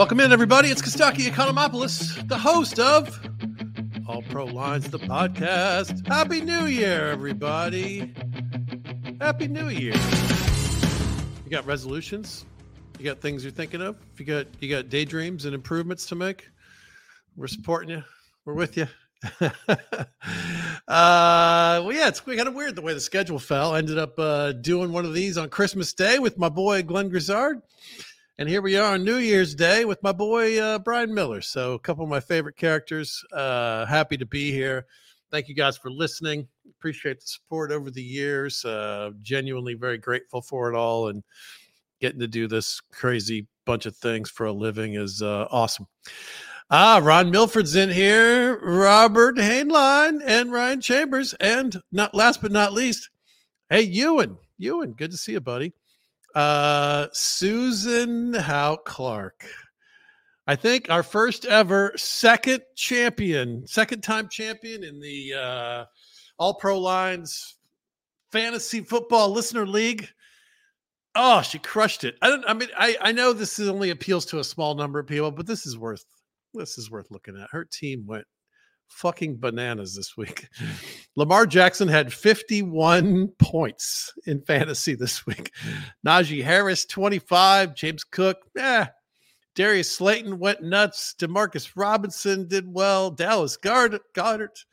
Welcome in, everybody. It's Kostaki Economopoulos, the host of All Pro Lines, the podcast. Happy New Year, everybody. Happy New Year. You got resolutions? You got things you're thinking of? You got you got daydreams and improvements to make? We're supporting you. We're with you. uh well yeah it's kind of weird the way the schedule fell I ended up uh doing one of these on christmas day with my boy glenn grizzard and here we are on New Year's Day with my boy uh, Bryan Miller. So, a couple of my favorite characters. Uh, happy to be here. Thank you guys for listening. Appreciate the support over the years. Uh, genuinely very grateful for it all. And getting to do this crazy bunch of things for a living is uh, awesome. Ah, Ron Milford's in here, Robert Hainline, and Ryan Chambers. And not last but not least, hey, Ewan. Ewan, good to see you, buddy. Uh, Susan Howe Clark. I think our first ever second champion, second time champion in the uh, All Pro Lines Fantasy Football Listener League. Oh, she crushed it. I don't. I mean, I I know this only appeals to a small number of people, but this is worth this is worth looking at. Her team went fucking bananas this week. Lamar Jackson had 51 points in fantasy this week. Najee Harris, 25. James Cook, eh. Darius Slayton went nuts. Demarcus Robinson did well. Dallas Goedert, Goedert,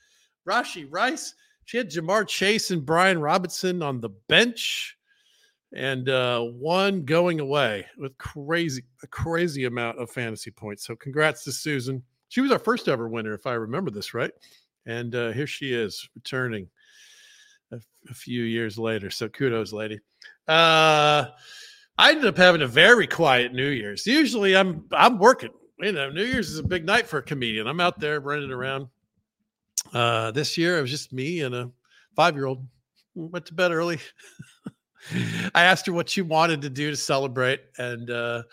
Rashee Rice. She had Ja'Marr Chase and Brian Robinson on the bench and uh, one going away with crazy, a crazy amount of fantasy points. So congrats to Susan. She was our first ever winner, if I remember this right. And uh, here she is returning a, a few years later. So kudos, lady. Uh, I ended up having a very quiet New Year's. Usually, I'm I'm working. You know, New Year's is a big night for a comedian. I'm out there running around. Uh, this year, it was just me and a five year old. Went to bed early. I asked her what she wanted to do to celebrate, and uh,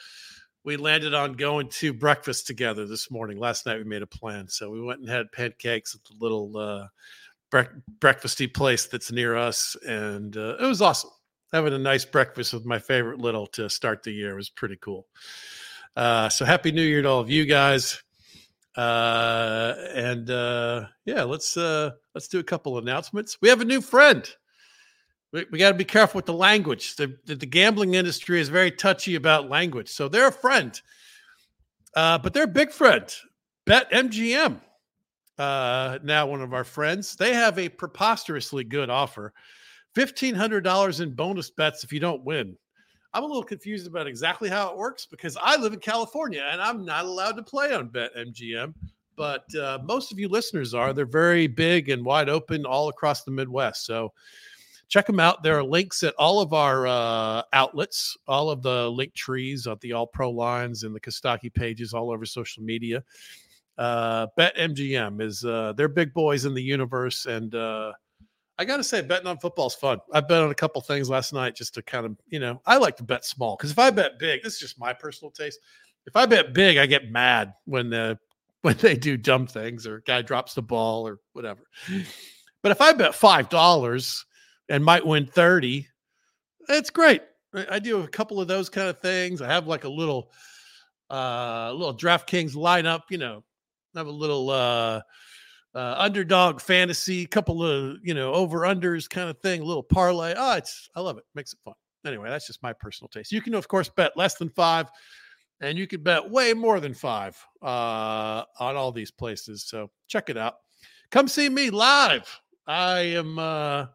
we landed on going to breakfast together this morning. Last night we made a plan, so we went and had pancakes at the little uh, bre- breakfasty place that's near us, and uh, it was awesome. Having a nice breakfast with my favorite little to start the year was pretty cool. Uh, so happy New Year to all of you guys, uh, and uh, yeah, let's uh, let's do a couple announcements. We have a new friend we, we got to be careful with the language. The, the, the, gambling industry is very touchy about language. So they're a friend, uh, but they're a big friend. Bet MGM, uh, now one of our friends, they have a preposterously good offer $1,500 in bonus bets if you don't win. I'm a little confused about exactly how it works because I live in California and I'm not allowed to play on Bet MGM. But uh, most of you listeners are. They're very big and wide open all across the Midwest. So check them out. There are links at all of our uh, outlets, all of the link trees of the All Pro lines and the Kostaki pages all over social media. Uh, Bet MGM is uh, they're big boys in the universe, and uh, I got to say, betting on football is fun. I bet on a couple things last night just to kind of, you know, I like to bet small because if I bet big, this is just my personal taste. If I bet big, I get mad when the when they do dumb things or guy drops the ball or whatever. But if I bet five dollars and might win 30, That's great. I do a couple of those kind of things. I have like a little uh little DraftKings lineup, you know, I have a little uh uh, underdog fantasy, couple of you know over unders kind of thing, a little parlay. Oh, it's I love it. Makes it fun. Anyway, that's just my personal taste. You can of course bet less than five, and you can bet way more than five uh, on all these places. So check it out. Come see me live. I am uh,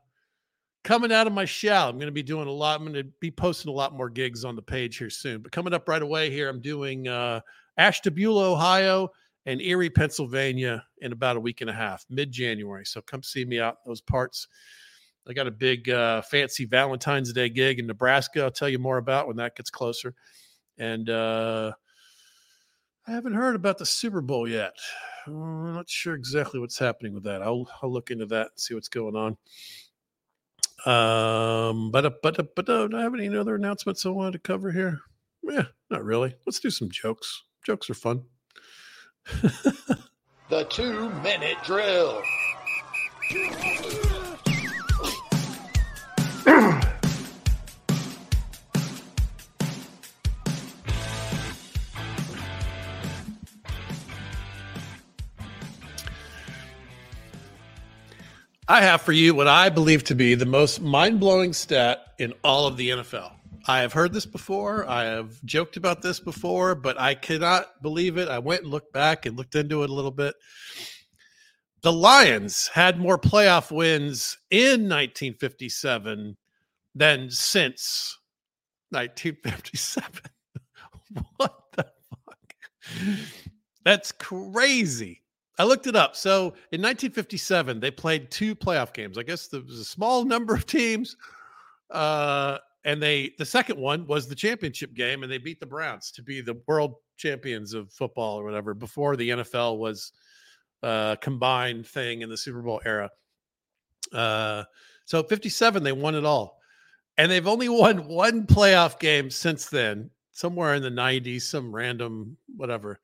coming out of my shell. I'm going to be doing a lot. I'm going to be posting a lot more gigs on the page here soon. But coming up right away here, I'm doing uh, Ashtabula, Ohio, and Erie, Pennsylvania in about a week and a half, mid January. So come see me out those parts. I got a big uh, fancy Valentine's Day gig in Nebraska. I'll tell you more about when that gets closer. And uh, I haven't heard about the Super Bowl yet. I'm not sure exactly what's happening with that. I'll I'll look into that and see what's going on. Um, but uh, but uh, but uh, do I have any other announcements I wanted to cover here? Yeah, not really. Let's do some jokes. Jokes are fun. the two minute drill. I have for you what I believe to be the most mind blowing stat in all of the NFL. I have heard this before. I have joked about this before, but I cannot believe it. I went and looked back and looked into it a little bit. The Lions had more playoff wins in 1957 than since 1957. what the fuck? That's crazy. I looked it up. So in 1957, they played two playoff games. I guess there was a small number of teams. Uh, and they the second one was the championship game, and they beat the Browns to be the world champions of football or whatever before the NFL was a combined thing in the Super Bowl era. Uh, so 57, they won it all. And they've only won one playoff game since then, somewhere in the 90s, some random whatever.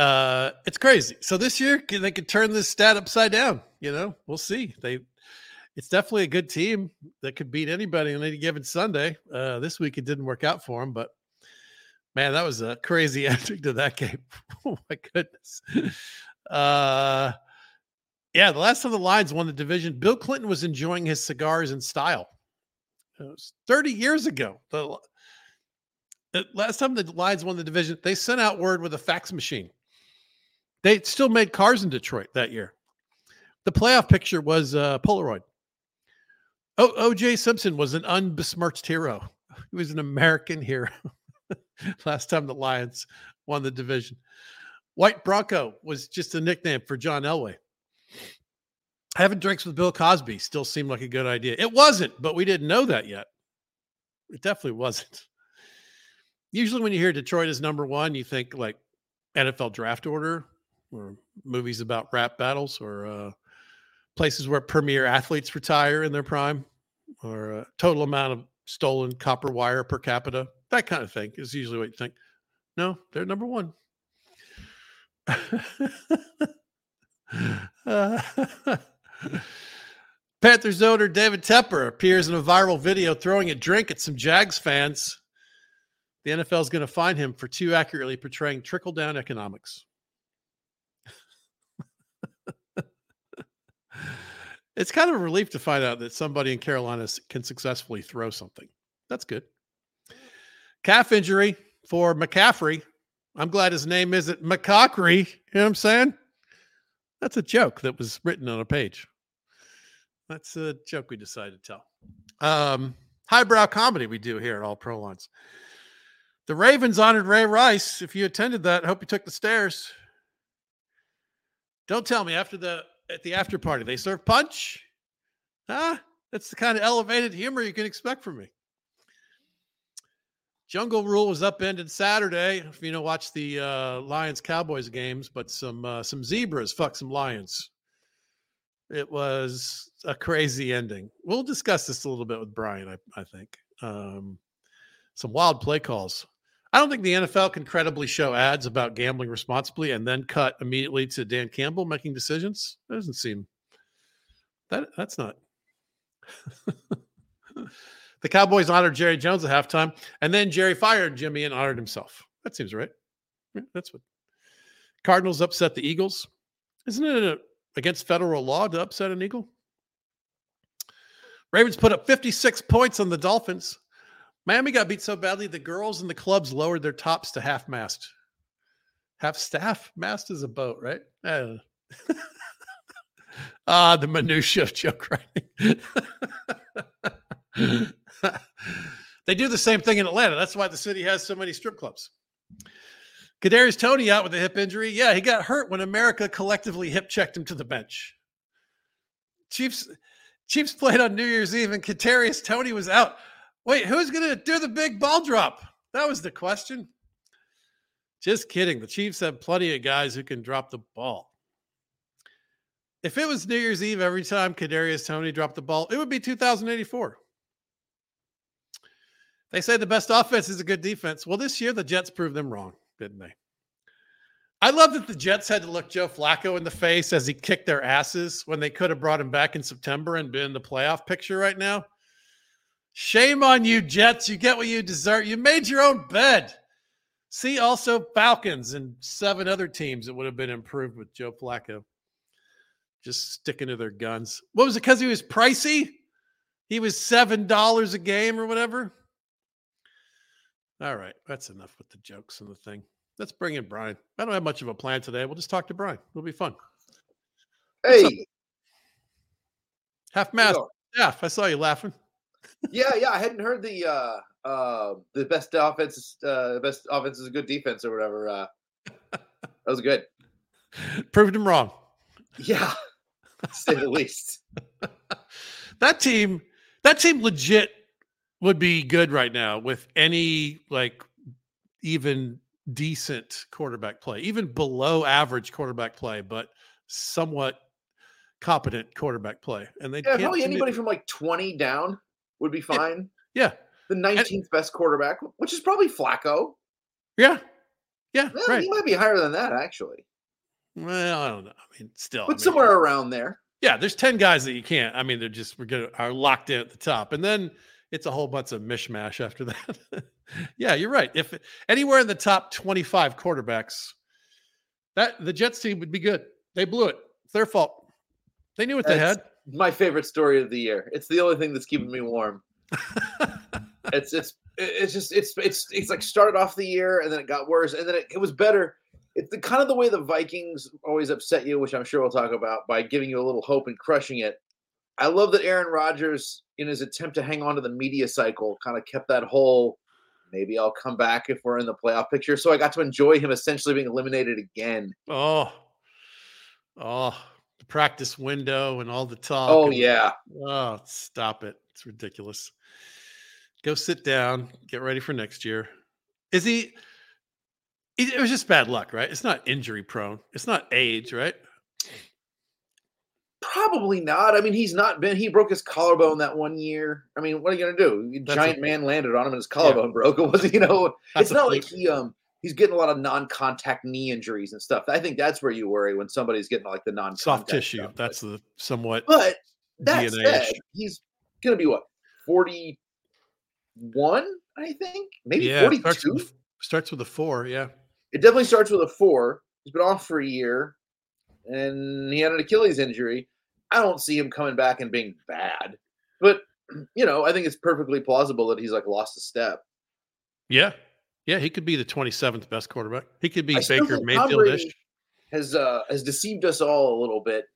Uh, it's crazy. So this year they could turn this stat upside down. You know, we'll see. They, it's definitely a good team that could beat anybody on any given Sunday. Uh, this week it didn't work out for them, but man, that was a crazy ending to that game. oh my goodness. Uh, yeah, the last time the Lions won the division, Bill Clinton was enjoying his cigars in style. It was 30 years ago. The, the last time the Lions won the division, they sent out word with a fax machine they still made cars in Detroit that year. The playoff picture was uh, Polaroid. OJ Simpson was an unbesmirched hero. He was an American hero. Last time the Lions won the division. White Bronco was just a nickname for John Elway. Having drinks with Bill Cosby still seemed like a good idea. It wasn't, but we didn't know that yet. It definitely wasn't. Usually, when you hear Detroit is number one, you think like NFL draft order, or movies about rap battles or uh, places where premier athletes retire in their prime or a total amount of stolen copper wire per capita that kind of thing is usually what you think no they're number one uh, Panthers owner David Tepper appears in a viral video throwing a drink at some Jags fans. The NFL is going to fine him for too accurately portraying trickle down economics. It's kind of a relief to find out that somebody in Carolina can successfully throw something. That's good. Calf injury for McCaffrey. I'm glad his name isn't McCockery. You know what I'm saying? That's a joke that was written on a page. That's a joke we decided to tell. Um, highbrow comedy we do here at All Pro Lines. The Ravens honored Ray Rice. If you attended that, I hope you took the stairs. Don't tell me after the at the after party. They serve punch. Huh? That's the kind of elevated humor you can expect from me. Jungle Rule was upended Saturday. If you know, watch the uh, Lions Cowboys games, but some uh, some zebras fuck some lions. It was a crazy ending. We'll discuss this a little bit with Bryan. I, I think um, some wild play calls. I don't think the NFL can credibly show ads about gambling responsibly and then cut immediately to Dan Campbell making decisions. That doesn't seem that that's not. the Cowboys honored Jerry Jones at halftime, and then Jerry fired Jimmy and honored himself. That seems right. Yeah, that's what Cardinals upset the Eagles. Isn't it a, against federal law to upset an Eagle? Ravens put up 56 points on the Dolphins. Miami got beat so badly, the girls in the clubs lowered their tops to half mast. Half staff mast is a boat, right? ah, the minutia of joke writing. they do the same thing in Atlanta. That's why the city has so many strip clubs. Kadarius Toney out with a hip injury. Yeah, he got hurt when America collectively hip checked him to the bench. Chiefs Chiefs played on New Year's Eve and Kadarius Toney was out. Wait, who's going to do the big ball drop? That was the question. Just kidding. The Chiefs have plenty of guys who can drop the ball. If it was New Year's Eve every time Kadarius Toney dropped the ball, it would be 2084. They say the best offense is a good defense. Well, this year the Jets proved them wrong, didn't they? I love that the Jets had to look Joe Flacco in the face as he kicked their asses when they could have brought him back in September and been in the playoff picture right now. Shame on you, Jets. You get what you deserve. You made your own bed. See also Falcons and seven other teams that would have been improved with Joe Flacco. Just sticking to their guns. What was it? Because he was pricey? He was $7 a game or whatever. All right. That's enough with the jokes and the thing. Let's bring in Bryan. I don't have much of a plan today. We'll just talk to Bryan. It'll be fun. Hey, half mast. Half. I saw you laughing. Yeah, yeah. I hadn't heard the uh uh the best offense uh the best offense is a good defense or whatever. Uh that was good. Proved him wrong. Yeah. say the least. that team that team legit would be good right now with any like even decent quarterback play, even below average quarterback play, but somewhat competent quarterback play. And they yeah, probably anybody from like 20 down would be fine. Yeah. The 19th and, best quarterback, which is probably Flacco. Yeah. Yeah. Well, right. He might be higher than that, actually. Well, I don't know. I mean, still. But I mean, somewhere around there. Yeah, there's 10 guys that you can't. I mean, they're just we're gonna are locked in at the top. And then it's a whole bunch of mishmash after that. yeah, you're right. If anywhere in the top 25 quarterbacks, that the Jets team would be good. They blew it. It's their fault. They knew what that's they had. My favorite story of the year. It's the only thing that's keeping me warm. it's it's it's just it's it's it's like started off the year and then it got worse and then it, it was better. It's the kind of the way the Vikings always upset you, which I'm sure we'll talk about by giving you a little hope and crushing it. I love that Aaron Rodgers, in his attempt to hang on to the media cycle, kind of kept that whole maybe I'll come back if we're in the playoff picture. So I got to enjoy him essentially being eliminated again. Oh, oh, practice window and all the talk. Oh and, yeah. Oh, stop it! It's ridiculous. Go sit down. Get ready for next year. Is he? It was just bad luck, right? It's not injury prone. It's not age, right? Probably not. I mean, he's not been. He broke his collarbone that one year. I mean, what are you gonna do? That's Giant a, man landed on him and his collarbone yeah. broke. It was, you know, it's not like he um he's getting a lot of non-contact knee injuries and stuff. I think that's where you worry when somebody's getting like the non contact soft tissue. Stuff. That's the somewhat. But that said, he's gonna be what forty one, I think, maybe yeah, forty two. Starts, starts with a four. Yeah, it definitely starts with a four. He's been off for a year, and he had an Achilles injury. I don't see him coming back and being bad, but you know, I think it's perfectly plausible that he's like lost a step. Yeah, yeah, he could be the 27th best quarterback. He could be Baker Mayfield Has uh, has deceived us all a little bit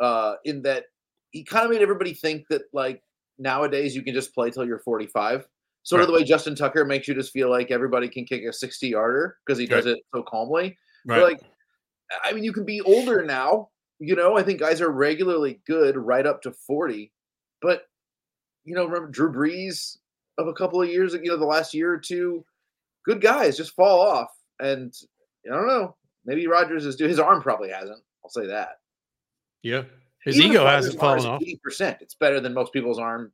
uh, in that he kind of made everybody think that like nowadays you can just play till you're 45. Sort right. of the way Justin Tucker makes you just feel like everybody can kick a 60 yarder because he does right. it so calmly. Right. But like, I mean, you can be older now you know, I think guys are regularly good right up to 40. But, you know, remember Drew Brees of a couple of years, you know, the last year or two, good guys just fall off. And I don't know. Maybe Rodgers is his arm probably hasn't. I'll say that. Yeah. His Even ego hasn't fallen off. 80%. It's better than most people's arm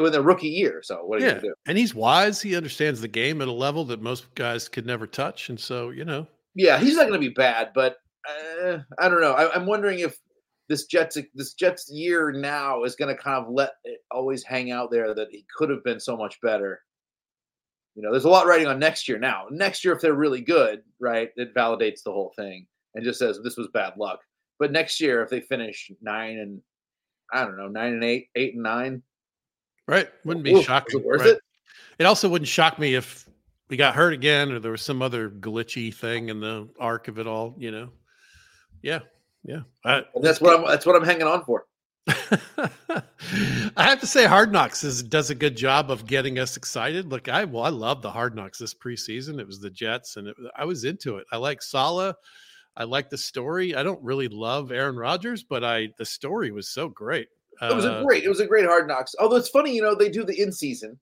with a rookie year. So what yeah. do? And he's wise. He understands the game at a level that most guys could never touch. And so, you know. Yeah, he's not going to be bad, but uh, I don't know. I, am wondering if this Jets this Jets year now is going to kind of let it always hang out there that he could have been so much better. You know, there's a lot writing on next year now. Next year, if they're really good, right, it validates the whole thing and just says this was bad luck. But next year, if they finish nine and I don't know, nine and eight, eight and nine, right, wouldn't be shocking. It worth right? it? It also wouldn't shock me if we got hurt again or there was some other glitchy thing in the arc of it all. You know. Yeah, yeah. I, that's what I'm. That's what I'm hanging on for. I have to say, Hard Knocks is, does a good job of getting us excited. Look, I well, I love the Hard Knocks this preseason. It was the Jets, and it, I was into it. I like Saleh. I like the story. I don't really love Aaron Rodgers, but I the story was so great. It was a uh, great. It was a great Hard Knocks. Although it's funny, you know, they do the in season,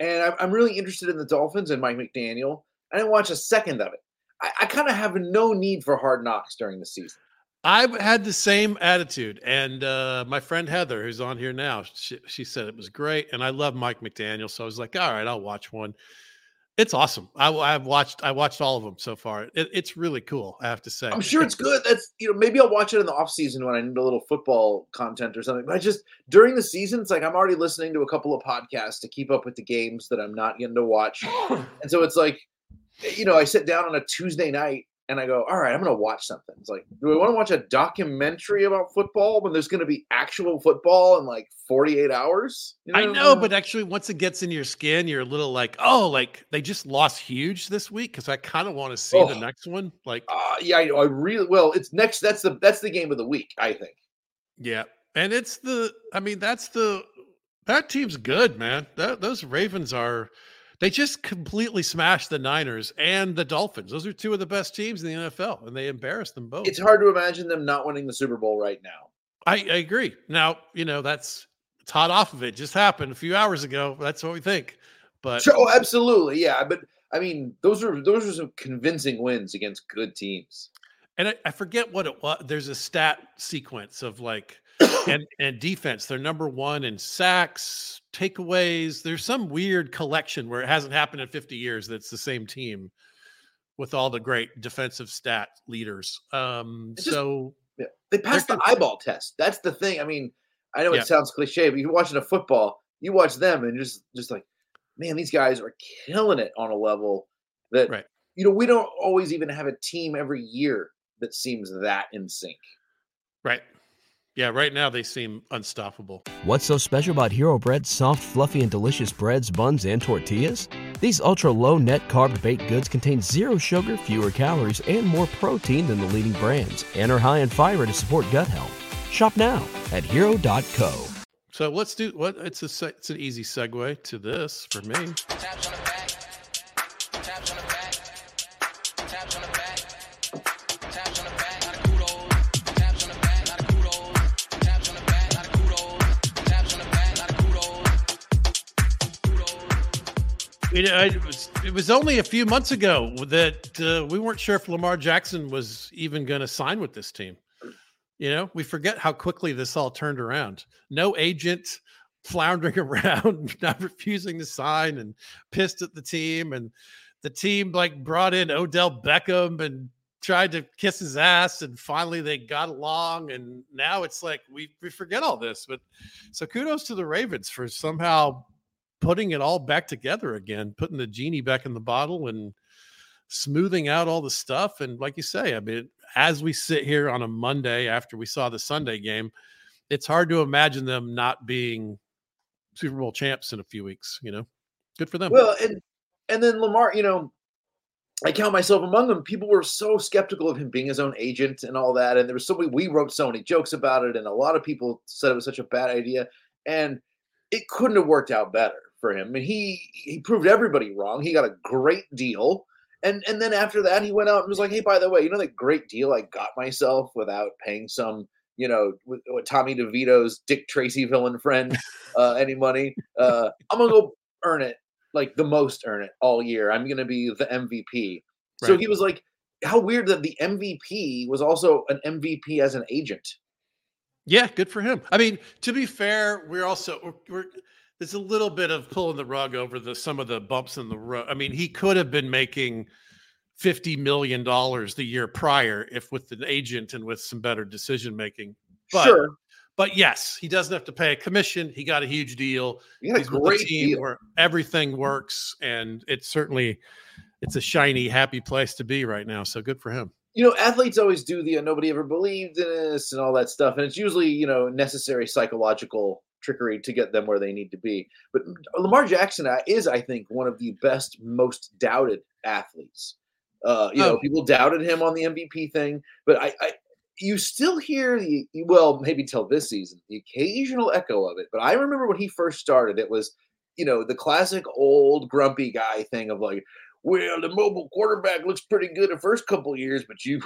and I'm, I'm really interested in the Dolphins and Mike McDaniel. I didn't watch a second of it. I, I kind of have no need for Hard Knocks during the season. I had the same attitude, and uh, my friend Heather, who's on here now, she, she said it was great, and I love Mike McDaniel, so I was like, all right, I'll watch one. It's awesome. I, have watched I watched all of them so far. It, it's really cool. I have to say. I'm sure it's good. That's you know maybe I'll watch it in the off season when I need a little football content or something. But I just during the season, it's like I'm already listening to a couple of podcasts to keep up with the games that I'm not getting to watch, and so it's like, you know, I sit down on a Tuesday night and I go, all right, I'm going to watch something. It's like, do I want to watch a documentary about football when there's going to be actual football in like 48 hours? You know? I know, but actually, once it gets in your skin, you're a little like, oh, like they just lost huge this week because I kind of want to see oh. the next one. Like, uh, yeah, I, I really well. It's next. That's the that's the game of the week, I think. Yeah, and it's the. I mean, that's the that team's good, man. That, those Ravens are they just completely smashed the Niners and the Dolphins. Those are two of the best teams in the NFL, and they embarrassed them both. It's hard to imagine them not winning the Super Bowl right now. I, I agree. Now, you know, that's it's hot off of it. Just happened a few hours ago. That's what we think. But sure, oh, absolutely, yeah. But I mean, those are those are some convincing wins against good teams. And I, I forget what it was. There's a stat sequence of like and and defense. They're number one in sacks, takeaways. There's some weird collection where it hasn't happened in 50 years. That's the same team with all the great defensive stat leaders. Um, so they passed the eyeball test. That's the thing. I mean, I know it yeah. sounds cliche, but you're watching a football, you watch them and you're just just like, man, these guys are killing it on a level that right. you know we don't always even have a team every year that seems that in sync. Right. Yeah, right now they seem unstoppable. What's so special about Hero Bread's soft, fluffy, and delicious breads, buns, and tortillas? These ultra low net carb baked goods contain zero sugar, fewer calories, and more protein than the leading brands, and are high in fiber to support gut health. Shop now at hero.co. So let's do what it's a it's an easy segue to this for me. It, it, was, it was only a few months ago that uh, we weren't sure if Lamar Jackson was even going to sign with this team. You know, we forget how quickly this all turned around. No agent floundering around, not refusing to sign, and pissed at the team. And the team like brought in Odell Beckham and tried to kiss his ass, and finally they got along. And now it's like we we forget all this. But so kudos to the Ravens for somehow putting it all back together again, putting the genie back in the bottle and smoothing out all the stuff. And like you say, I mean, as we sit here on a Monday after we saw the Sunday game, it's hard to imagine them not being Super Bowl champs in a few weeks. You know, good for them. Well, and and then Lamar, you know, I count myself among them. People were so skeptical of him being his own agent and all that, and there was so many. We wrote so many jokes about it, and a lot of people said it was such a bad idea, and it couldn't have worked out better for him. And he he proved everybody wrong. He got a great deal. And and then after that, he went out and was like, "Hey, by the way, you know that great deal I got myself without paying some, you know, with, with Tommy DeVito's Dick Tracy villain friend uh, any money. Uh, I'm gonna go earn it, like the most earn it all year. I'm gonna be the MVP." Right. So he was like, "How weird that the MVP was also an MVP as an agent." Yeah, good for him. I mean, to be fair, we're also we're, we're there's a little bit of pulling the rug over the some of the bumps in the road. I mean, he could have been making fifty million dollars the year prior if with an agent and with some better decision making. But, sure. But yes, he doesn't have to pay a commission. He got a huge deal. He a great deal. where everything works, and it's certainly it's a shiny, happy place to be right now. So good for him you know, athletes always do the uh, nobody ever believed in us and all that stuff. And it's usually, you know, necessary psychological trickery to get them where they need to be. But Lamar Jackson uh, is, I think, one of the best, most doubted athletes. Uh, you oh. know, people doubted him on the MVP thing, but I, I, you still hear the well, maybe till this season, the occasional echo of it. But I remember when he first started, it was, you know, the classic old grumpy guy thing of like, well, the mobile quarterback looks pretty good the first couple of years, but you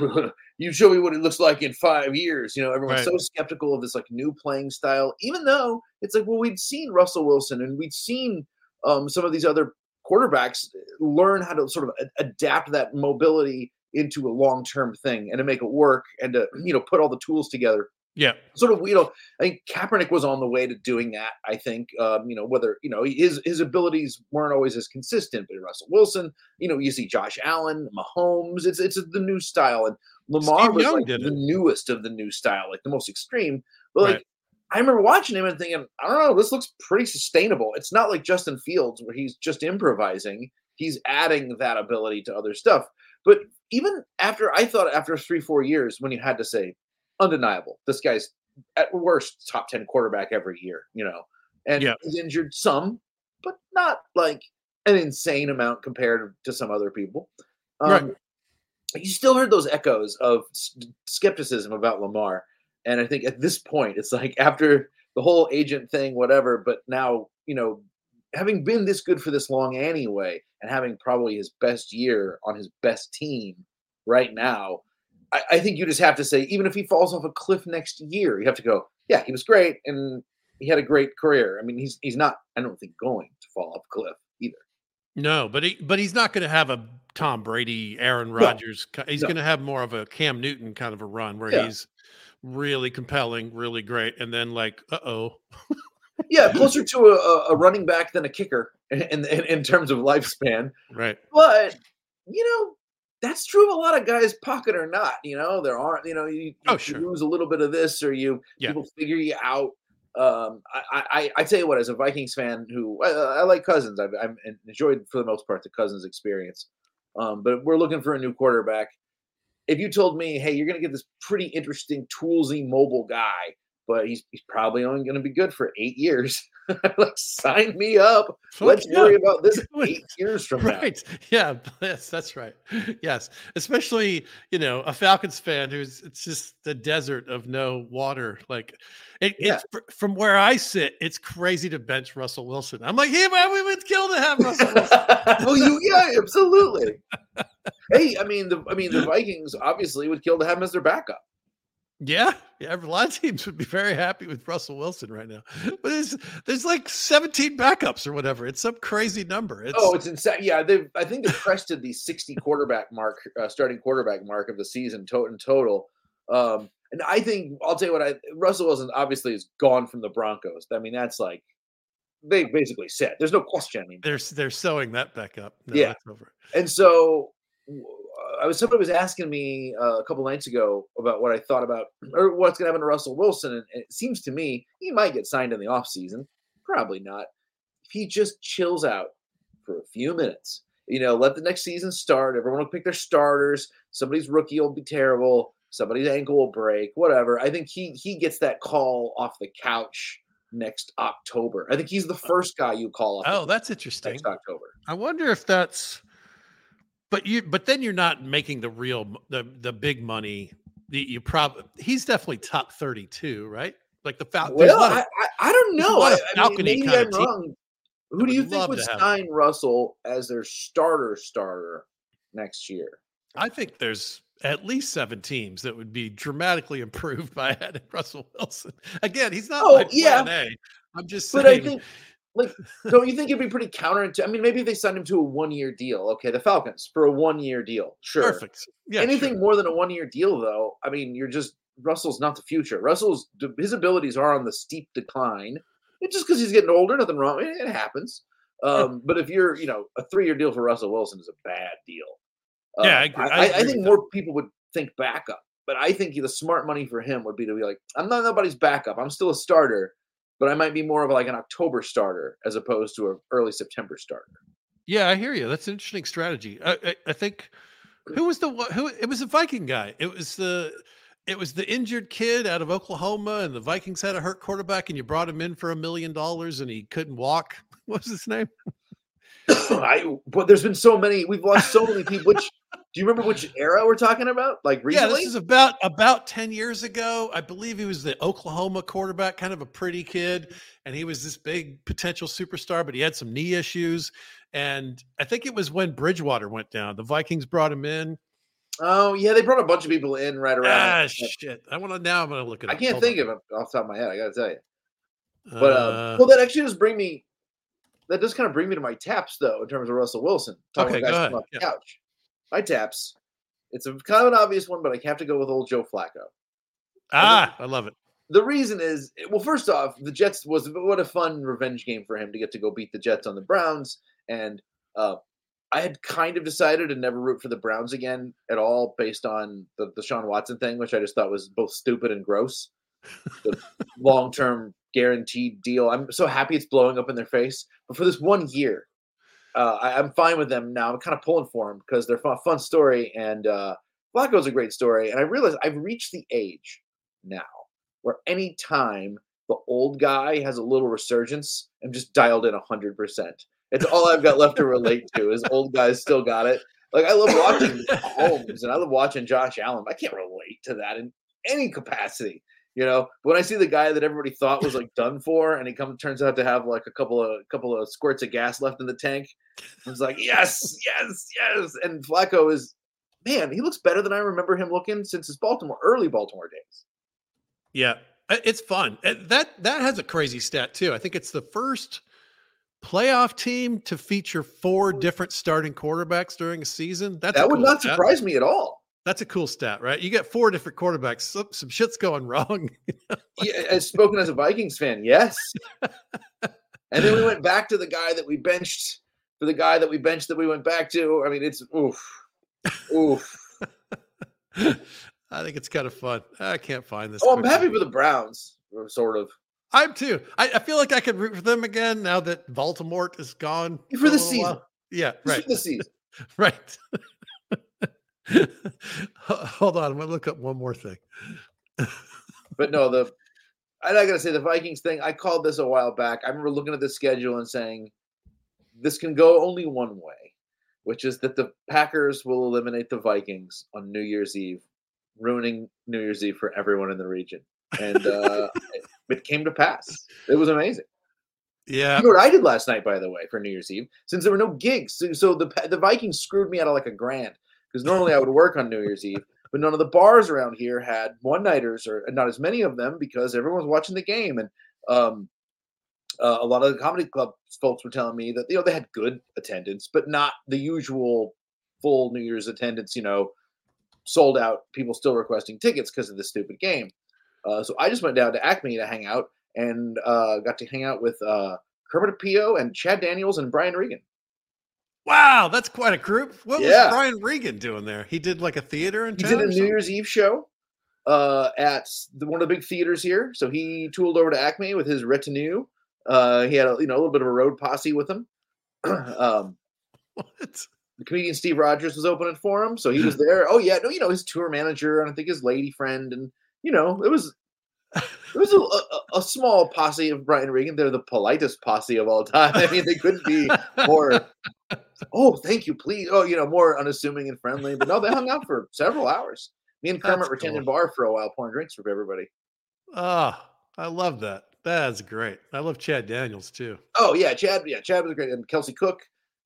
you show me what it looks like in five years. You know, everyone's Right. so skeptical of this like new playing style, even though it's like, well, we'd seen Russell Wilson and we'd seen um, some of these other quarterbacks learn how to sort of a- adapt that mobility into a long term thing and to make it work and to you know put all the tools together Yeah. sort of you know I think Kaepernick was on the way to doing that. I think um, you know whether you know his his abilities weren't always as consistent, but Russell Wilson, you know, you see Josh Allen, Mahomes. It's it's the new style, and Lamar Steve was Young like the it. newest of the new style, like the most extreme. But like Right. I remember watching him and thinking, I don't know, this looks pretty sustainable. It's not like Justin Fields where he's just improvising. He's adding that ability to other stuff. But even after I thought after three, four years, when you had to say undeniable, this guy's at worst top 10 quarterback every year, you know, and Yeah. he's injured some, but not like an insane amount compared to some other people. Um, Right. You still heard those echoes of skepticism about Lamar. And I think at this point, it's like after the whole agent thing, whatever, but now, you know, having been this good for this long anyway, and having probably his best year on his best team right now, I, I think you just have to say, even if he falls off a cliff next year, you have to go, yeah, he was great and he had a great career. I mean, he's he's not, I don't think, going to fall off a cliff either. No, but he but he's not going to have a Tom Brady, Aaron Rodgers. ki- He's No. going to have more of a Cam Newton kind of a run where Yeah. he's really compelling, really great, and then like, uh oh, Yeah, closer to a, a- a running back than a kicker in, in, in terms of lifespan. right, But you know, that's true of a lot of guys, pocket or not. You know, there aren't. You know, you, Oh, you sure. lose a little bit of this, or you Yeah. people figure you out. Um, I, I I tell you what, as a Vikings fan, who I, I like Cousins, I've, I've enjoyed for the most part the Cousins experience. Um, but we're looking for a new quarterback. If you told me, hey, you're going to get this pretty interesting, toolsy, mobile guy, but he's he's probably only going to be good for eight years, like sign me up. Let's yeah. worry about this eight years from now. right, yeah, yes, that's right, yes, especially you know a Falcons fan who's it's just the desert of no water. Like, it, Yeah. it's from where I sit, it's crazy to bench Russell Wilson. I'm like, hey, man, we would kill to have Russell Wilson. well, you yeah, absolutely. hey, I mean the I mean the Vikings obviously would kill to have him as their backup. Yeah, yeah. A lot of teams would be very happy with Russell Wilson right now. But there's there's like 17 backups or whatever. It's some crazy number. It's, oh, it's insane. Yeah, they I think they crested the 60 quarterback mark, uh, starting quarterback mark of the season to- in total. Um, and I think I'll tell you what I Russell Wilson obviously is gone from the Broncos. I mean, that's like they basically said. There's no question. I mean, they're they're sewing that back up. No, Yeah. that's over. And so I was somebody was asking me uh, a couple nights ago about what I thought about or what's going to happen to Russell Wilson, and it seems to me he might get signed in the offseason. Probably not. If he just chills out for a few minutes, you know, let the next season start. Everyone will pick their starters. Somebody's rookie will be terrible. Somebody's ankle will break. Whatever. I think he he gets that call off the couch next October. I think he's the first guy you call off. Oh, couch that's interesting. next October. I wonder if that's but you but then you're not making the real the the big money. The, you probably he's definitely top 32, right? Like the Fal- there's a Well, of- I, I, I don't know. I, I mean, maybe I'm wrong. Who do you think would have him. sign Russell as their starter starter next year? I think there's at least seven teams that would be dramatically improved by adding Russell Wilson. Again, he's not Oh, yeah. A. I'm just But. I think, like, don't you think it'd be pretty counterintuitive? I mean, maybe they signed him to a one-year deal. Okay, the Falcons for a one-year deal, sure. perfect. Yeah, Anything sure. more than a one-year deal, though, I mean, you're just Russell's not the future. Russell's his abilities are on the steep decline. It's just because he's getting older. Nothing wrong. It, it happens. Um, but if you're, you know, a three-year deal for Russell Wilson is a bad deal. Yeah, Um, I agree- I I, I think more people would think backup, but I think the smart money for him would be to be like, I'm not nobody's backup. I'm still a starter, but I might be more of like an October starter as opposed to an early September starter. Yeah, I hear you. That's an interesting strategy. I, I, I think who was the who? It was a Viking guy. It was the it was the injured kid out of Oklahoma, and the Vikings had a hurt quarterback, and you brought him in for a million dollars, and he couldn't walk. What was his name? I, but there's been so many. We've lost so many people. Which Do you remember which era we're talking about? Like Yeah, recently? this is about about 10 years ago. I believe he was the Oklahoma quarterback, kind of a pretty kid, and he was this big potential superstar, but he had some knee issues. And I think it was when Bridgewater went down. The Vikings brought him in. oh yeah, they brought a bunch of people in right around. Ah, shit. I want to now. I'm going to look at I can't Hold think on. of it off the top of my head. I gotta tell you. But um, Uh, well, that actually does bring me. That does kind of bring me to my taps, though, in terms of Russell Wilson. Talking Okay, go ahead. on the Yeah. couch. My taps. It's a kind of an obvious one, but I have to go with old Joe Flacco. ah, I love it. The reason is, well, first off, the Jets was what a fun revenge game for him to get to go beat the Jets on the Browns, and uh, I had kind of decided to never root for the Browns again at all, based on the the Sean Watson thing, which I just thought was both stupid and gross. The long term guaranteed deal. I'm so happy it's blowing up in their face, but for this one year, uh, I, I'm fine with them now. I'm kind of pulling for them because they're a fun, fun story, and uh, Flacco's a great story. And I realize I've reached the age now where any time the old guy has a little resurgence, I'm just dialed in hundred percent. It's all I've got left to relate to is old guys still got it. Like I love watching Holmes and I love watching Josh Allen. I can't relate to that in any capacity, you know. But when I see the guy that everybody thought was like done for, and he comes turns out to have like a couple of couple of squirts of gas left in the tank, I was like, yes, yes, yes. And Flacco is, man, he looks better than I remember him looking since his Baltimore early Baltimore days. Yeah, it's fun. Uh, That that has a crazy stat too. I think it's the first playoff team to feature four different starting quarterbacks during a season. That's a that would cool not stat. surprise me at all. That's a cool stat, right? You get four different quarterbacks. Some, some shit's going wrong. Yeah, as spoken as a Vikings fan, yes. and then we went back to the guy that we benched for the guy that we benched that we went back to. I mean, it's oof, oof. I think it's kind of fun. I can't find this. Oh, I'm happy for the Browns, or sort of. I'm too. I, I feel like I could root for them again now that Baltimore is gone For a the season. while. Yeah, Just right, for the season. right. Hold on, I'm gonna look up one more thing. But no, the I gotta say the Vikings thing. I called this a while back. I remember looking at the schedule and saying this can go only one way, which is that the Packers will eliminate the Vikings on New Year's Eve, ruining New Year's Eve for everyone in the region. And uh, it, it came to pass. It was amazing. Yeah, You know what I did last night, by the way, for New Year's Eve, since there were no gigs. So, so the the Vikings screwed me out of like a grand because normally I would work on New Year's Eve, but none of the bars around here had one nighters or not as many of them because everyone was watching the game. And um, uh, a lot of the comedy club folks were telling me that you know they had good attendance, but not the usual full New Year's attendance. You know, sold out. People still requesting tickets because of this stupid game. Uh, so I just went down to Acme to hang out and uh, got to hang out with uh, Kermit Apio and Chad Daniels and Brian Regan. Wow, that's quite a group. What Yeah. was Brian Regan doing there? He did like a theater in He did a New? Year's Eve show uh, at the, one of the big theaters here. So he tooled over to Acme with his retinue. Uh, he had a, you know a little bit of a road posse with him. um, What? the comedian Steve Rogers was opening for him, so he was there. Oh yeah, no, you know his tour manager and I think his lady friend, and you know it was it was a, a, a small posse of Brian Regan. They're the politest posse of all time. I mean, they couldn't be more. Oh, thank you, please. Oh, you know, more unassuming and friendly. But no, they hung out for several hours. Me and Kermit That's were tending cool. bar for a while, pouring drinks for everybody. Oh, I love that. That's great. I love Chad Daniels too. Oh yeah, Chad. Yeah, Chad was great, and Kelsey Cook,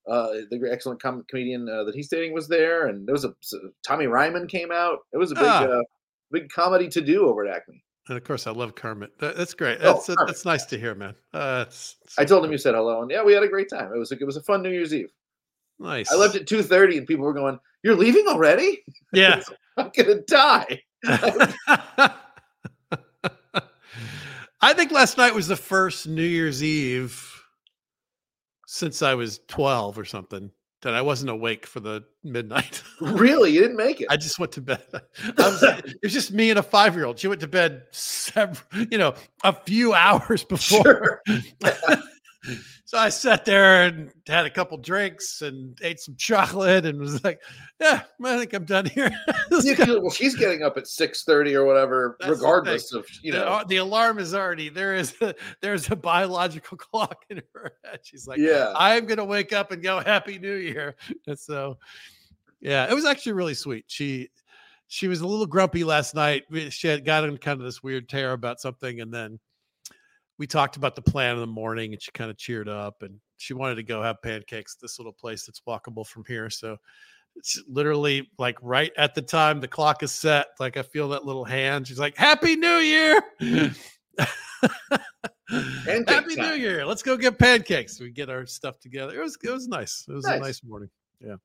uh, the great, excellent com- comedian uh, that he's dating, was there, and there was a s- Tommy Ryman came out. It was a big, Ah. uh, big comedy to do over at Acme. And of course, I love Kermit. That- that's great. Oh, That's Kermit. that's nice to hear, man. Uh, that's, I told him you said hello, and yeah, we had a great time. It was a, it was a fun New Year's Eve. Nice. I left at two thirty, and people were going, "You're leaving already? Yeah. I'm gonna die." I think last night was the first New Year's Eve since I was 12 or something that I wasn't awake for the midnight. really, you didn't make it. I just went to bed. I was, it was just me and a five year old. She went to bed several, you know, a few hours before. Sure. So I sat there and had a couple drinks and ate some chocolate and was like, yeah, I think I'm done here. This You guy- feel- well, she's getting up at six thirty or whatever, That's regardless of you know. uh, the alarm is already there is a, there's a biological clock in her head. She's like, yeah, I'm gonna wake up and go Happy New Year. And so Yeah, it was actually really sweet. She she was a little grumpy last night. She had gotten kind of this weird tear about something, and then we talked about the plan in the morning, and she kind of cheered up, and she wanted to go have pancakes at this little place that's walkable from here. So it's literally like right at the time the clock is set. Like I feel that little hand. She's like, "Happy New Year." Happy New Year! Let's go get pancakes. We get our stuff together. It was it was nice. It was nice. a nice morning. Yeah.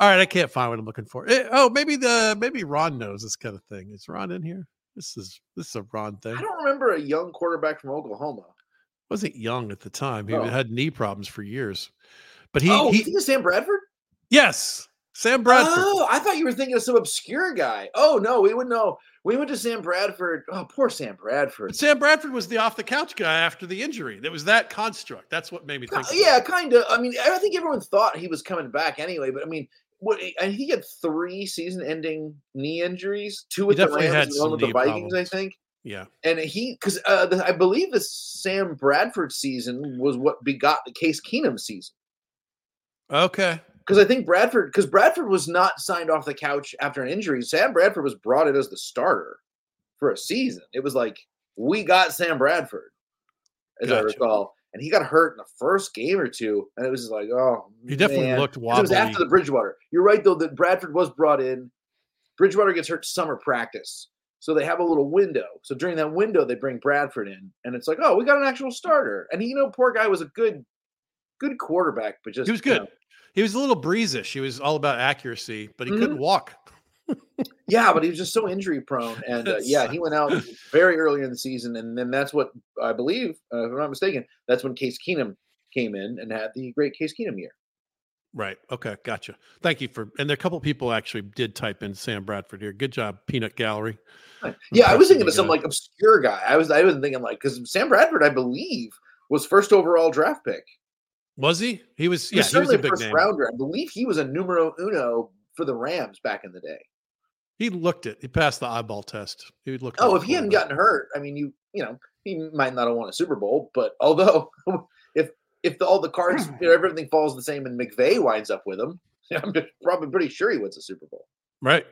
All right, I can't find what I'm looking for. Eh, oh, maybe the maybe Ron knows this kind of thing. Is Ron in here? This is this is a Ron thing. I don't remember a young quarterback from Oklahoma. Wasn't young at the time. He oh. had knee problems for years. But he oh, he, he Sam Bradford. Yes, Sam Bradford. Oh, I thought you were thinking of some obscure guy. Oh no, we would know. We went to Sam Bradford. Oh, poor Sam Bradford. Sam Bradford was the off the couch guy after the injury. That was that construct. That's what made me think. Uh, yeah, kind of. I mean, I think everyone thought he was coming back anyway. But I mean, what? Think he had three season-ending knee injuries. Two with the Rams, and one with the Vikings. Problems. I think. Yeah, and he because uh, I believe the Sam Bradford season was what begot the Case Keenum season. Okay, because I think Bradford, because Bradford was not signed off the couch after an injury. Sam Bradford was brought in as the starter for a season. It was like we got Sam Bradford, as gotcha. I recall, and he got hurt in the first game or two, and it was just like, oh, he definitely man. looked wobbly. It was after the Bridgewater. You're right though that Bradford was brought in. Bridgewater gets hurt summer practice. So they have a little window. So during that window, they bring Bradford in, and it's like, oh, we got an actual starter. And he, you know, poor guy was a good, good quarterback, but just he was good. You know, he was a little Brees-ish. He was all about accuracy, but he mm-hmm. couldn't walk. yeah, but he was just so injury prone, and uh, yeah, he went out very early in the season, and then that's what I believe, uh, if I'm not mistaken, that's when Case Keenum came in and had the great Case Keenum year. Right. Okay. Gotcha. Thank you for. And there are a couple people actually did type in Sam Bradford here. Good job, Peanut Gallery. Yeah, I was thinking of some like obscure guy. I was I was thinking like because Sam Bradford, I believe, was first overall draft pick. Was he? He was. He yeah, was certainly he was a first name. rounder. I believe he was a numero uno for the Rams back in the day. He looked it. He passed the eyeball test. He would look. Oh, if he hadn't gotten hurt, I mean, you you know, he might not have won a Super Bowl. But although, if if the, all the cards, you know, everything falls the same, and McVay winds up with him, I'm probably pretty sure he wins a Super Bowl. Right.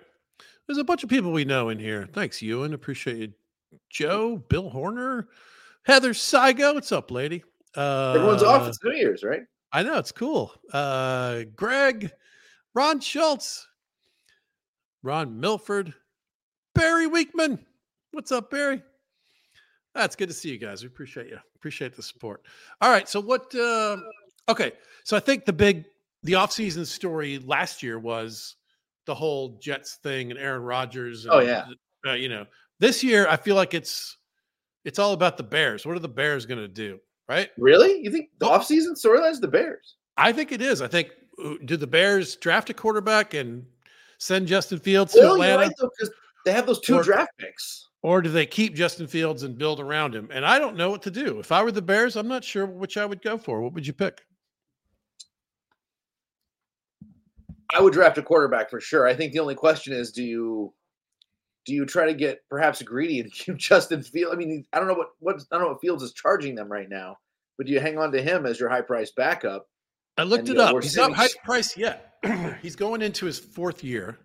There's a bunch of people we know in here. Thanks, Ewan. Appreciate you. Joe, Bill Horner, Heather Saigo. What's up, lady? Uh, Everyone's off. It's New Year's, right? I know it's cool. Uh, Greg, Ron Schultz, Ron Milford, Barry Weekman. What's up, Barry? That's good to see you guys. We appreciate you. Appreciate the support. All right. So what uh okay. So I think the big the offseason story last year was the whole Jets thing and Aaron Rodgers. And, oh yeah. Uh, you know, this year I feel like it's it's all about the Bears. What are the Bears going to do? right? Really? You think the offseason storyline is the Bears? I think it is. I think uh, do the Bears draft a quarterback and send Justin Fields to Atlanta? Right, though, they have those two or, draft picks. Or do they keep Justin Fields and build around him? And I don't know what to do. If I were the Bears, I'm not sure which I would go for. What would you pick? I would draft a quarterback for sure. I think the only question is do you do you try to get perhaps greedy and keep Justin Fields? I mean, I don't know what what I don't know what Fields is charging them right now, but do you hang on to him as your high price backup? I looked it up. He's not high price yet. He's going into his fourth year.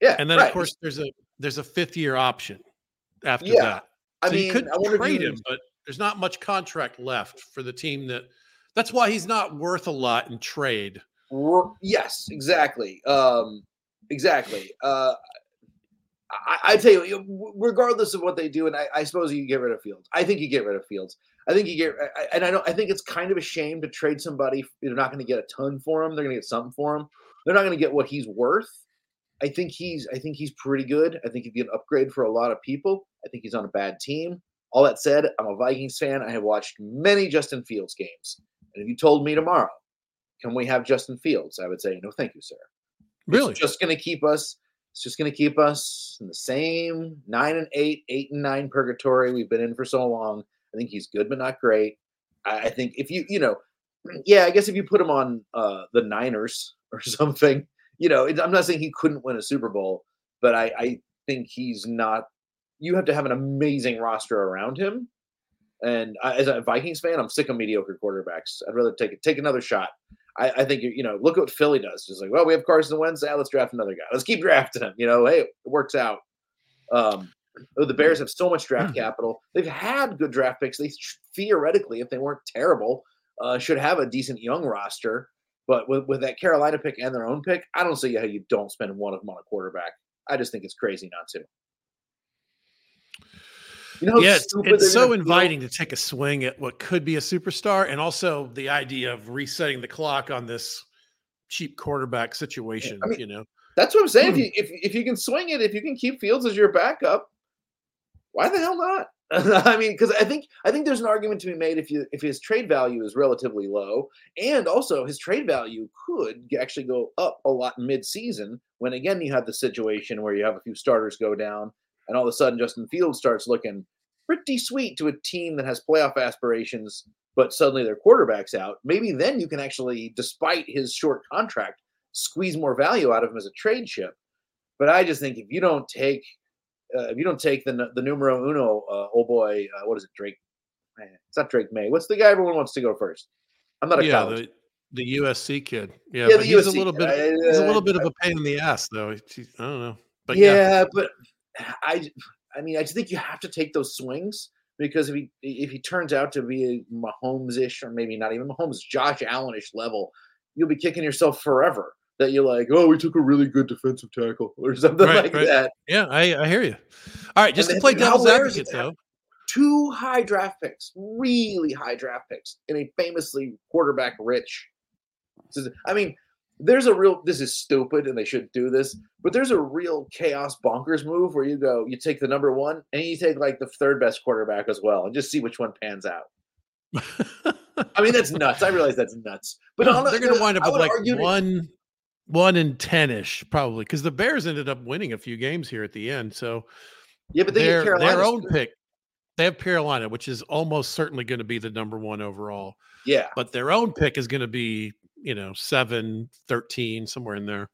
Yeah, and then right. of course there's a there's a fifth year option after yeah. that. So I mean, you could trade him, but there's not much contract left for the team that. That's why he's not worth a lot in trade. Yes, exactly. Um, exactly. Uh, I, I tell you, regardless of what they do, and I, I, suppose you get rid of Fields. I think you get rid of Fields. I think you get, and I know I think it's kind of a shame to trade somebody. They're not going to get a ton for him. They're going to get something for him. They're not going to get what he's worth. I think he's, I think he's pretty good. I think he'd be an upgrade for a lot of people. I think he's on a bad team. All that said, I'm a Vikings fan. I have watched many Justin Fields games, and if you told me tomorrow, can we have Justin Fields? I would say no, thank you, sir. Really, it's just going to keep us it's just going to keep us in the same nine and eight, eight and nine purgatory we've been in for so long. Think he's good, but not great. I, think if you, you know, yeah, I guess if you put him on uh, the Niners or something, you know, I'm not saying he couldn't win a Super Bowl, but I, I think he's not. You have to have an amazing roster around him. And I, as a Vikings fan, I'm sick of mediocre quarterbacks. I'd rather take it, take another shot. I, I think you know, look at what Philly does. Just like, well, we have Carson Wentz, yeah, let's draft another guy. Let's keep drafting him. You know, hey, it works out. Um, the Bears have so much draft Hmm. capital. They've had good draft picks. They theoretically, if they weren't terrible, uh, should have a decent young roster. But with, with that Carolina pick and their own pick, I don't see how you don't spend one of them on a quarterback. I just think it's crazy not to. You know, yeah, it's, it's so inviting to take a swing at what could be a superstar, and also the idea of resetting the clock on this cheap quarterback situation. I mean, you know, That's what I'm saying. Hmm. If you if, if you can swing it, if you can keep Fields as your backup, why the hell not? I mean, because I think I think there's an argument to be made if you if his trade value is relatively low, and also his trade value could actually go up a lot mid-season when again you have the situation where you have a few starters go down, and all of a sudden Justin Fields starts looking pretty sweet to a team that has playoff aspirations, but suddenly their quarterback's out. Maybe then you can actually, despite his short contract, squeeze more value out of him as a trade chip. But I just think if you don't take uh, if you don't take the the numero uno, uh, oh boy, uh, what is it, Drake? It's not Drake Maye. What's the guy everyone wants to go first? I'm not a yeah, college. the, the USC kid. Yeah, Yeah, but he's a little bit. he's a little uh, bit of a pain in the ass, though. He's- I don't know, but yeah, yeah, but I I mean I just think you have to take those swings because if he if he turns out to be a Mahomes-ish or maybe not even Mahomes, Josh Allen-ish level, you'll be kicking yourself forever. That you're like, oh, we took a really good defensive tackle or something Right, like right. that. yeah, I, I hear you. All right, just to play devil's rare is it advocate, though. two high draft picks, really high draft picks, in a famously quarterback rich. I mean, there's a real. This is stupid, and they should do this. But there's a real chaos bonkers move where you go, you take the number one, and you take like the third best quarterback as well, and just see which one pans out. I mean, that's nuts. I realize that's nuts, but no, they're going to wind up I with like one, one and ten ish probably because the Bears ended up winning a few games here at the end. So Yeah, but they their get their own pick, they have Carolina, which is almost certainly going to be the number one overall. Yeah, But their own pick is going to be you know seven, 13, somewhere in there.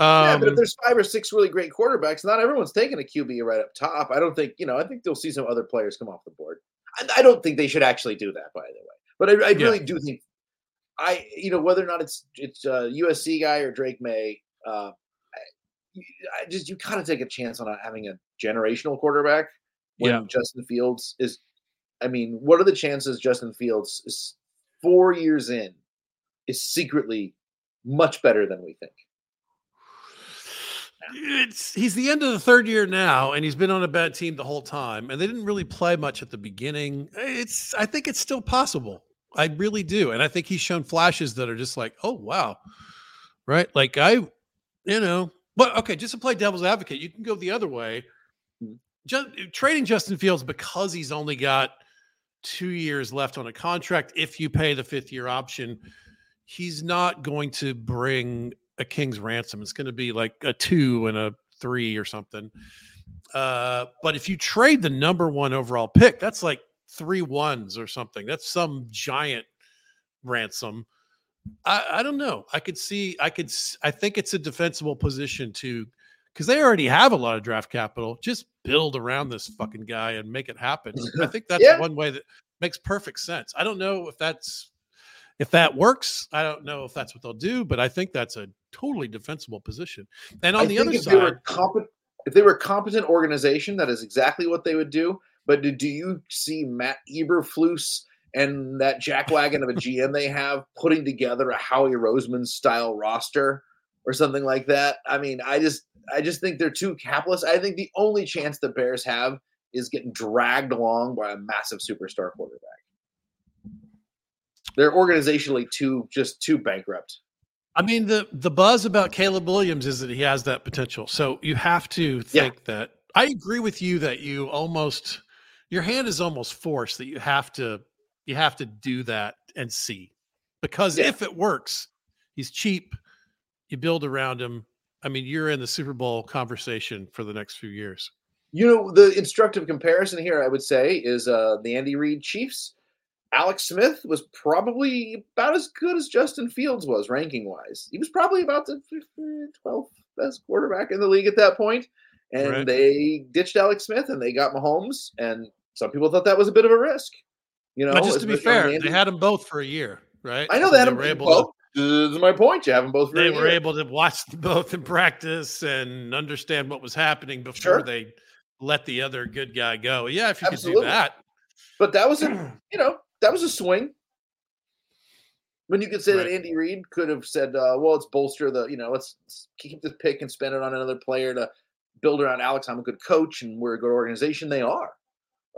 yeah, but if Um, there's five or six really great quarterbacks, not everyone's taking a QB right up top. I don't think you know. I think they'll see some other players come off the board. I, I don't think they should actually do that, by the way. But I, I Yeah. really do think I, you know, whether or not it's it's a USC guy or Drake Maye, uh, I, I just you kind of take a chance on having a generational quarterback when Yeah. Justin Fields is. I mean, what are the chances Justin Fields is four years in is secretly much better than we think? it's he's the end of the third year now, and he's been on a bad team the whole time, and they didn't really play much at the beginning. It's I think it's still possible. I really do, and I think he's shown flashes that are just like, oh wow, right? Like I, you know, but okay, just to play devil's advocate, you can go the other way. Mhm. Just trading Justin Fields because he's only got two years left on a contract. If you pay the fifth year option, he's not going to bring a king's ransom. It's going to be like a two and a three or something. Uh, but if you trade the number one overall pick, that's like three ones or something. That's some giant ransom. I, I don't know. I could see. I could. I think it's a defensible position to, because they already have a lot of draft capital. Just build around this fucking guy and make it happen. I think that's Yeah. one way that makes perfect sense. I don't know if that's if that works. I don't know if that's what they'll do, but I think that's a totally defensible position. And on I the other if they were side, competent, if they were a competent organization, that is exactly what they would do. But do, do you see Matt Eberflus and that jackwagon of a GM they have putting together a Howie Roseman style roster or something like that? I mean, I just I just think they're too capless. I think the only chance the Bears have is getting dragged along by a massive superstar quarterback. They're organizationally too just too bankrupt. I mean, the the buzz about Caleb Williams is that he has that potential. So you have to Yeah. think that. I agree with you that you almost your hand is almost forced that you have to you have to do that and see because Yeah. if it works, he's cheap. You build around him. I mean, you're in the Super Bowl conversation for the next few years. You know, the instructive comparison here, I would say, is uh, the Andy Reid Chiefs. Alex Smith was probably about as good as Justin Fields was ranking wise. He was probably about the 12th best quarterback in the league at that. And Right. they ditched Alex Smith and they got Mahomes. And some people thought that was a bit of a risk. You know, but just to be fair, the they had them both for a year, right? I know So they had they were able both. to This is my point. You have them both. for a they were year. able to watch them both in practice and understand what was happening before Sure. they let the other good guy go. Yeah, if you could do that. But that was a, you know, that was a swing. When you could say that Andy Reid could have said, uh, "Well, let's bolster the, you know, let's, let's keep this pick and spend it on another player to build around Alex. I'm a good coach and we're a good organization." They are,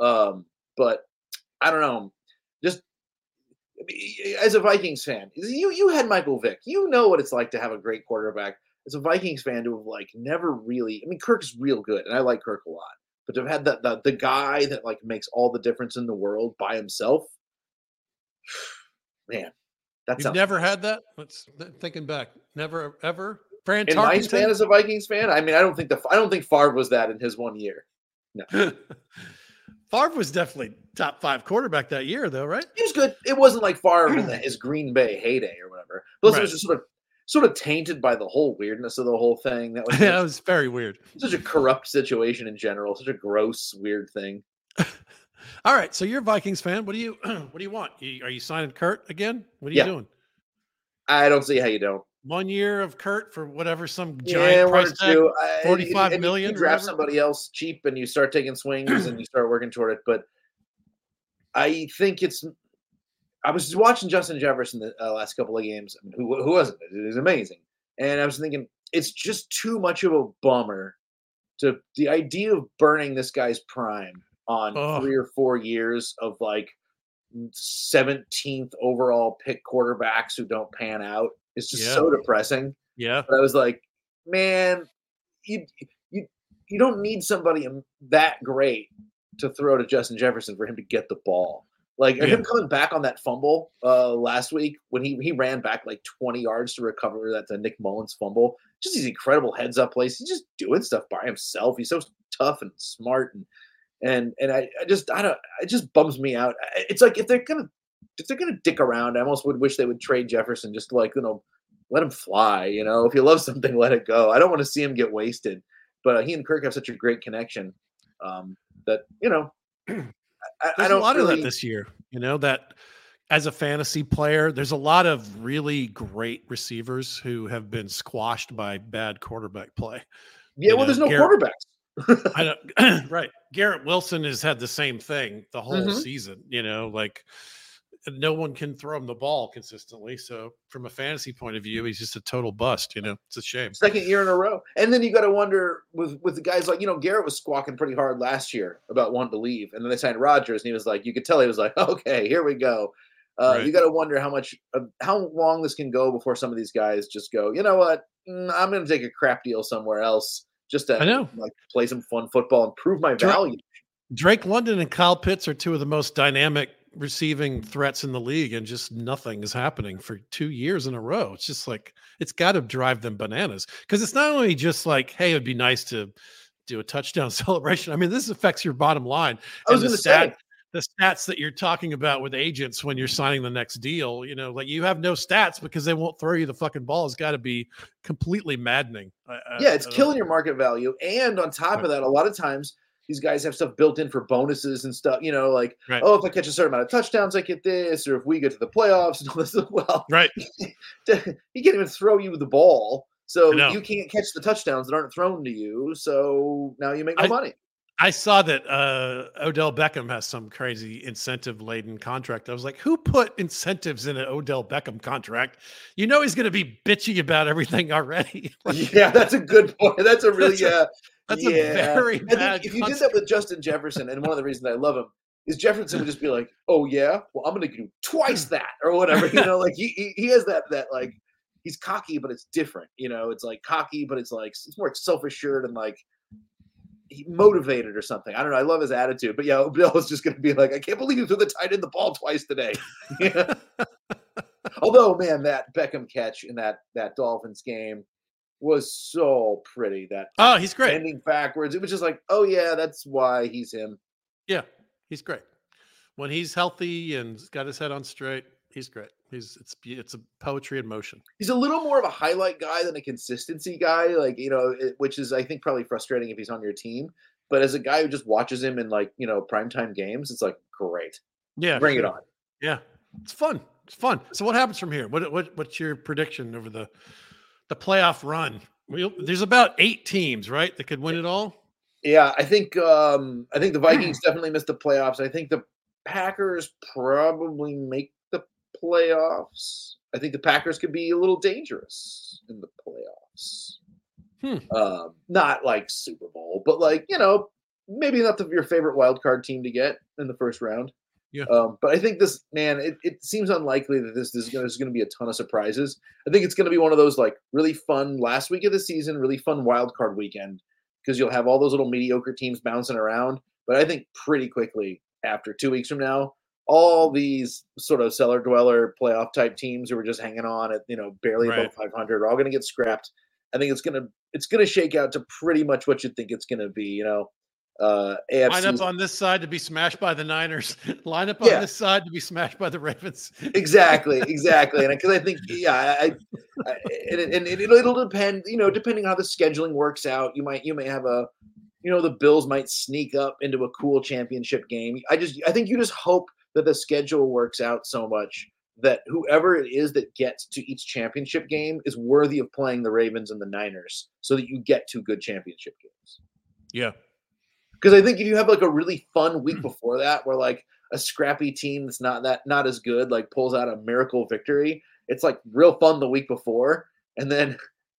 um, but I don't know. Just as a Vikings fan, you you had Michael Vick. You know what it's like to have a great quarterback. As a Vikings fan, to have like never really. I mean, Kirk's real good, and I like Kirk a lot. But to have had the, the the guy that like makes all the difference in the world by himself, man, that's You've never had that? Let's thinking back. Never ever. Fran in my span as a Vikings fan. I mean, I don't think the I don't think Favre was that in his one year. Favre was definitely top five quarterback that year, though, right? He was good. It wasn't like Favre in the, his Green Bay heyday or whatever. Plus, it was just sort of sort of tainted by the whole weirdness of the whole thing. That was yeah, it was very weird. such a corrupt situation in general. Such a gross, weird thing. All right, so you're a Vikings fan. What do you what do you want? Are you signing Kirk again? What are Yeah. you doing? I don't see how you don't. One year of Kirk for whatever some giant or price tag. two. I- 45 and you- million You draft somebody else cheap, and you start taking swings, and you start working toward it. But I think it's. I was watching Justin Jefferson the uh, last couple of games. I mean, who who wasn't? It was amazing, and I was thinking it's just too much of a bummer to the idea of burning this guy's prime on Ugh. three or four years of like 17th overall pick quarterbacks who don't pan out is just Yeah. so depressing Yeah, but I was like, man, you you you don't need somebody that great to throw to Justin Jefferson for him to get the ball. Like Yeah. him coming back on that fumble uh, last week when he he ran back like 20 yards to recover that uh, Nick Mullens fumble. Just these incredible heads up plays. He's just doing stuff by himself. He's so tough and smart and and and I, I just I don't it just bums me out. It's like if they're gonna if they're gonna dick around, I almost would wish they would trade Jefferson just like you know let him fly. You know, if you love something, let it go. I don't want to see him get wasted. But uh, he and Kirk have such a great connection um, that you know. I, there's don't a lot really, of that this year. You know that as a fantasy player, there's a lot of really great receivers who have been squashed by bad quarterback play. Yeah, you well, know, there's no Garrett- quarterbacks. I don't right. Garrett Wilson has had the same thing the whole Mhm. season. You know, like no one can throw him the ball consistently. So from a fantasy point of view, he's just a total bust. You know, it's a shame. Second year in a row, and then you got to wonder with with the guys like you know Garrett was squawking pretty hard last year about wanting to leave, and then they signed Rodgers, and he was like, you could tell he was like, okay, here we go. Uh, Right. You got to wonder how much, uh, how long this can go before some of these guys just go, you know what, Mm, I'm going to take a crap deal somewhere else just to I know. like play some fun football and prove my value. Drake London and Kyle Pitts are two of the most dynamic receiving threats in the league, and just nothing is happening for two years in a row. It's just like it's got to drive them bananas because it's not only just like, hey, it'd be nice to do a touchdown celebration. I mean, this affects your bottom line. I was going the to say, the stats that you're talking about with agents when you're signing the next deal, you know, like you have no stats because they won't throw you the fucking ball. Has got to be completely maddening. I- yeah, it's I killing your market value. And on top Right. of that, a lot of times these guys have stuff built in for bonuses and stuff. You know, like Right. oh, if I catch a certain amount of touchdowns, I get this, or if we get to the playoffs and all this. Well, Right. he can't even throw you the ball, so you can't catch the touchdowns that aren't thrown to you. So now you make no I- money. I saw that uh, Odell Beckham has some crazy incentive laden contract. I was like, who put incentives in an Odell Beckham contract? You know he's going to be bitchy about everything already. Like, yeah, that's a good point. That's a really That's a- yeah. That's yeah. a very bad. if you did that with Justin Jefferson, and one of the reasons I love him is Jefferson would just be like, "Oh yeah, well I'm going to do twice that or whatever." You know, like he, he he has that that like mm-hmm. he's cocky, but it's different. You know, it's like cocky, but it's like it's more self assured and like he motivated or something. I don't know. I love his attitude, but yeah, Bill is just going to be like, "I can't believe you threw the tight end the ball twice today." Although, man, that Beckham catch in that that Dolphins game was so pretty. That oh, he's great. bending backwards. It was just like, oh yeah, that's why he's him. Yeah, he's great. When he's healthy and got his head on straight, he's great. He's it's it's a poetry in motion. He's a little more of a highlight guy than a consistency guy, like you know, it- which is I think probably frustrating if he's on your team. But as a guy who just watches him in like you know primetime games, it's like great, Yeah, bring it on. Yeah, it's fun. It's fun. So what happens from here? What what what's your prediction over the the playoff run? We, there's about eight teams, right, that could win it all. Yeah, I think um I think the Vikings definitely missed the playoffs. I think the Packers probably make the playoffs. I think the Packers could be a little dangerous in the playoffs. Hmm. Um, not like Super Bowl, but like you know, maybe not the, your favorite wild card team to get in the first round. Yeah. Um, but I think this man, it, it seems unlikely that this, this is going to be a ton of surprises. I think it's going to be one of those like really fun last week of the season, really fun wild card weekend because you'll have all those little mediocre teams bouncing around. But I think pretty quickly after two weeks from now, all these sort of cellar dweller playoff type teams who were just hanging on at you know barely Right. above 500 are all going to get scrapped. I think it's gonna it's gonna shake out to pretty much what you think it's gonna be. You know, uh, AFC. Line up on this side to be smashed by the Niners. Line up Yeah. on this side to be smashed by the Ravens. exactly, exactly, and because I think yeah, I, I and, it- and it, it'll depend. You know, depending on how the scheduling works out, you might you may have a, you know, the Bills might sneak up into a cool championship game. I just I think you just hope that the schedule works out so much that whoever it is that gets to each championship game is worthy of playing the Ravens and the Niners, so that you get two good championship games. Yeah. Because I think if you have like a really fun week hmm. before that, where like a scrappy team that's not that not as good like pulls out a miracle victory, it's like real fun the week before. And then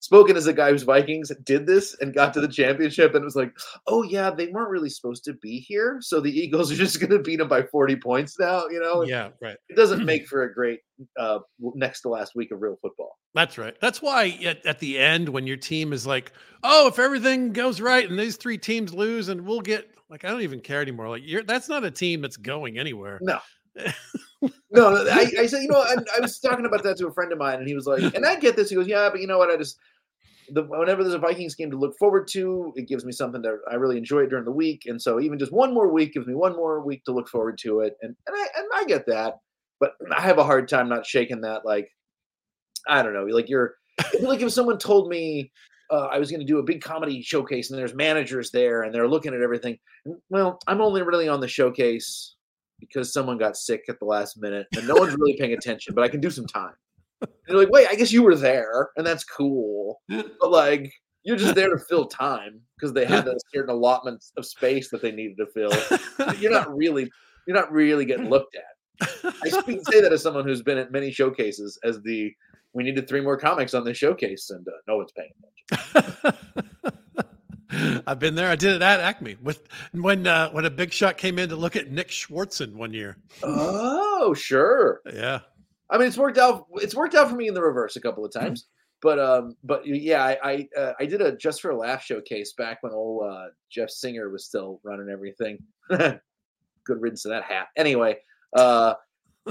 spoken as a guy whose Vikings did this and got to the championship, and it was like, oh yeah, they weren't really supposed to be here, so the Eagles are just going to beat them by forty points now. You know, Yeah, right. it doesn't make for a great uh, next to last week of real football. That's right. That's why at, at the end, when your team is like, "Oh, if everything goes right and these three teams lose, and we'll get like, I don't even care anymore." Like, you're that's not a team that's going anywhere. No. No, no, I, I said, you know, I, I was talking about that to a friend of mine, and he was like, and I get this. He goes, yeah, but you know what? I just, the, whenever there's a Vikings game to look forward to, it gives me something that I really enjoy during the week. And so even just one more week gives me one more week to look forward to it. And, and I, and I get that, but I have a hard time not shaking that. Like, I don't know, like you're, like if someone told me, uh, I was going to do a big comedy showcase and there's managers there and they're looking at everything. Well, I'm only really on the showcase because someone got sick at the last minute and no one's really paying attention, but I can do some time. And you're like, wait, I guess you were there and that's cool. But like, you're just there to fill time because they had a certain allotment of space that they needed to fill. You're not really, you're not really getting looked at. I speak, say that as someone who's been at many showcases as the, we needed three more comics on this showcase and uh, no one's paying attention. I've been there. I did it at Acme with when uh, when a big shot came in to look at Nick Swardson one year. Oh, sure. Yeah, I mean, it's worked out. It's worked out for me in the reverse a couple of times. But um, but yeah, I I, uh, I did a just for a laugh showcase back when old uh, Jeff Singer was still running everything. Good riddance to that hat. Anyway, uh,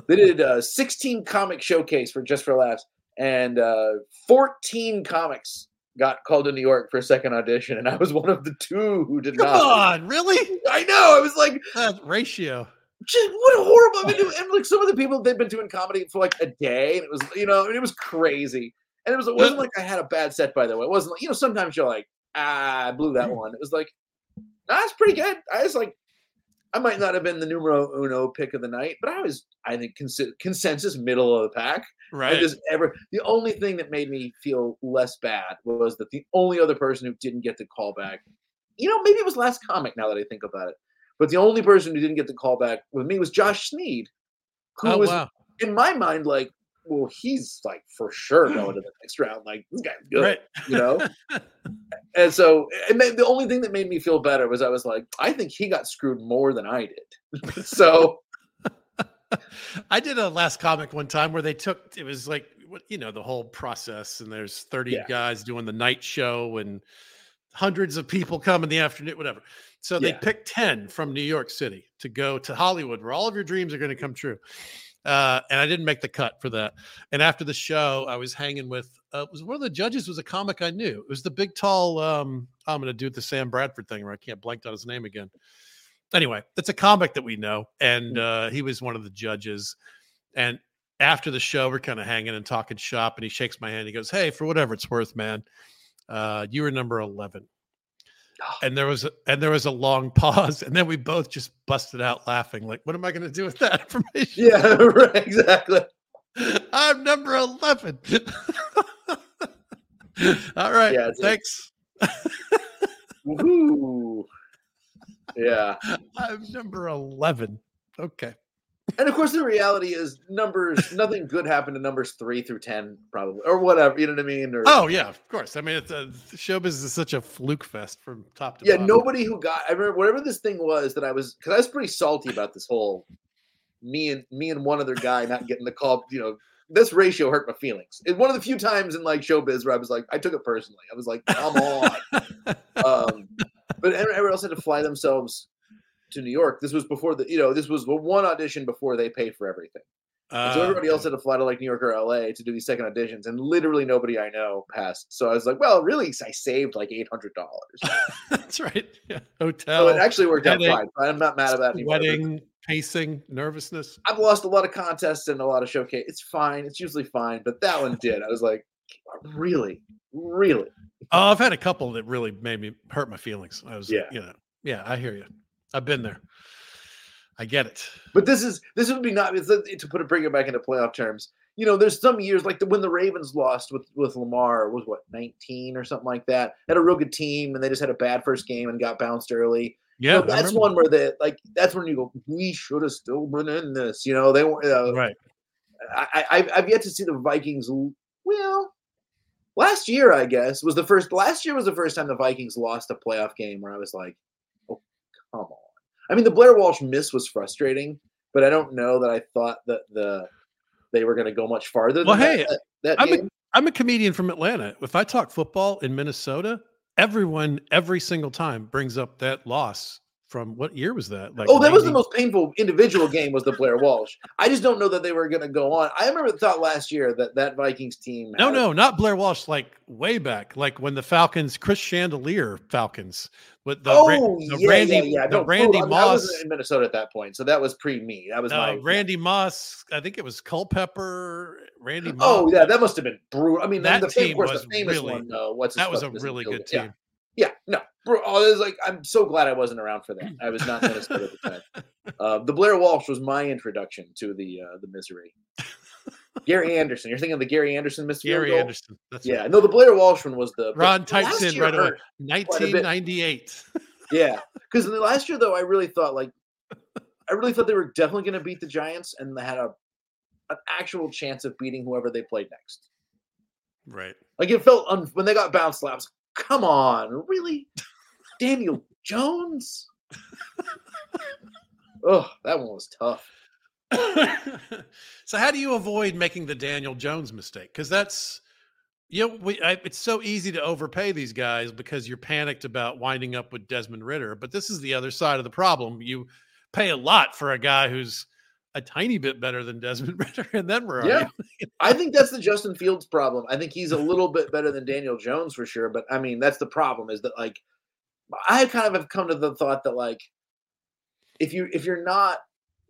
they did a 16 comic showcase for just for laughs, and uh, 14 comics got called to New York for a second audition, and I was one of the two who did come not. on, really? I know. I was like, That ratio. Just what a horrible. I mean, and like some of the people they've been doing comedy for like a day, and it was you know, I mean, it was crazy. And it was it wasn't like I had a bad set by the way. It wasn't like you know sometimes you're like ah I blew that one. It was like nah, it's pretty good. I was like I might not have been the numero uno pick of the night, but I was I think consi- consensus middle of the pack. I Right. just ever the only thing that made me feel less bad was that the only other person who didn't get the call back, you know, maybe it was last comic now that I think about it. But the only person who didn't get the call back with me was Josh Sneed, who oh was wow. in my mind like, well, he's like for sure going to the next round. Like this guy's good, Right. you know. and so, eh, made, the only thing that made me feel better was I was like, I think he got screwed more than I did. so I did a last comic one time where they took it was like you know the whole process and there's 30 Yeah. guys doing the night show and hundreds of people come in the afternoon whatever. So they Yeah. picked 10 from New York City to go to Hollywood where all of your dreams are going to come true. Uh, and I didn't make the cut for that. And after the show, I was hanging with uh, was one of the judges was a comic I knew. It was the big tall um I'm going to do the Sam Bradford thing where I can't blank on his name again anyway, it's a comic that we know, and uh, he was one of the judges. And after the show, we're kind of hanging and talking shop, and he shakes my hand. He goes, "Hey, for whatever it's worth, man, uh, you were number 11. Oh. And there was a, and there was a long pause, and then we both just busted out laughing. Like, what am I going to do with that information? yeah, right, exactly. I'm number 11. All right. Yeah, Thanks. Woohoo. Yeah. I'm number 11. Okay. And of course, the reality is numbers, nothing good happened to numbers three through 10, probably, or whatever. You know what I mean? Or, Oh, yeah, of course. I mean, it's a, showbiz is such a fluke fest from top to bottom. yeah, bottom. nobody who got, I remember whatever this thing was that I was, because I was pretty salty about this whole me and me and one other guy not getting the call. You know, this ratio hurt my feelings. It's one of the few times in like showbiz where I was like, I took it personally. I was like, come on. um, but everyone else had to fly themselves to New York. This was before the, you know, this was the one audition before they paid for everything. And so Uh, everybody else had to fly to like New York or LA to do these second auditions, and literally nobody I know passed. So I was like, well, really, I saved like eight hundred dollars. That's right. Yeah. So Hotel, it actually worked out fine. I'm not mad about it wedding, pacing, nervousness. I've lost a lot of contests and a lot of showcase. It's fine. It's usually fine, but that one did. I was like, really, really. Oh, I've had a couple that really made me hurt my feelings. I was, Yeah. you know, yeah, I hear you. I've been there. I get it. But this is this would be not to put it bring it back into playoff terms. You know, there's some years like the, when the Ravens lost with with Lamar was what 19 or something like that. Had a real good team and they just had a bad first game and got bounced early. Yeah, So that's one where they like that's when you go. We should have still been in this. You know, they weren't. Uh, Right. I, I I've yet to see the Vikings. Well, last year I guess was the first. Last year was the first time the Vikings lost a playoff game where I was like, oh come on. I mean, the Blair Walsh miss was frustrating, but I don't know that I thought that the they were going to go much farther. Well, than that- hey, that, that I'm game. I'm a comedian from Atlanta. If I talk football in Minnesota, everyone every single time brings up that loss from what year was that? Like Oh, that was the most painful individual game was the Blair Walsh. I just don't know that they were going to go on. I remember the thought last year that that Vikings team. No, no, not Blair Walsh. Like way back, like when the Falcons, Chris Chandler Falcons, with the, oh, the yeah, Randy, yeah, yeah. the No, Randy I, mean, I Moss, wasn't in Minnesota at that point, so that was pre me. That was uh, my Randy Moss. I think it was Culpepper, Randy. Moss. Oh yeah, that must have been brutal. I mean, That the, team was the famous really- one. What's that was a really good it. Yeah. team. Yeah, no, bro. It was like I'm so glad I wasn't around for that. I was not in Minnesota at the time. Uh, the Blair Walsh was my introduction to the uh, the misery. Gary Anderson. You're thinking of the Gary Anderson field Gary goal? Anderson. That's Yeah, right. no, the Blair Walsh one was the. Ron types in right away. hurt. a bit. 1998. Yeah, because the last year though, I really thought like, I really thought they were definitely going to beat the Giants, and they had a an actual chance of beating whoever they played next. right. Like it felt un- when they got bounced laps. Come on, really, Daniel Jones? oh, that one was tough. so how do you avoid making the Daniel Jones mistake? Because that's you know we, I, it's so easy to overpay these guys because you're panicked about winding up with Desmond Ridder. But this is the other side of the problem. You pay a lot for a guy who's a tiny bit better than Desmond Ridder, and then where are Yeah. I think that's the Justin Fields problem. I think he's a little bit better than Daniel Jones for sure, but I mean that's the problem is that like I kind of have come to the thought that like if you if you're not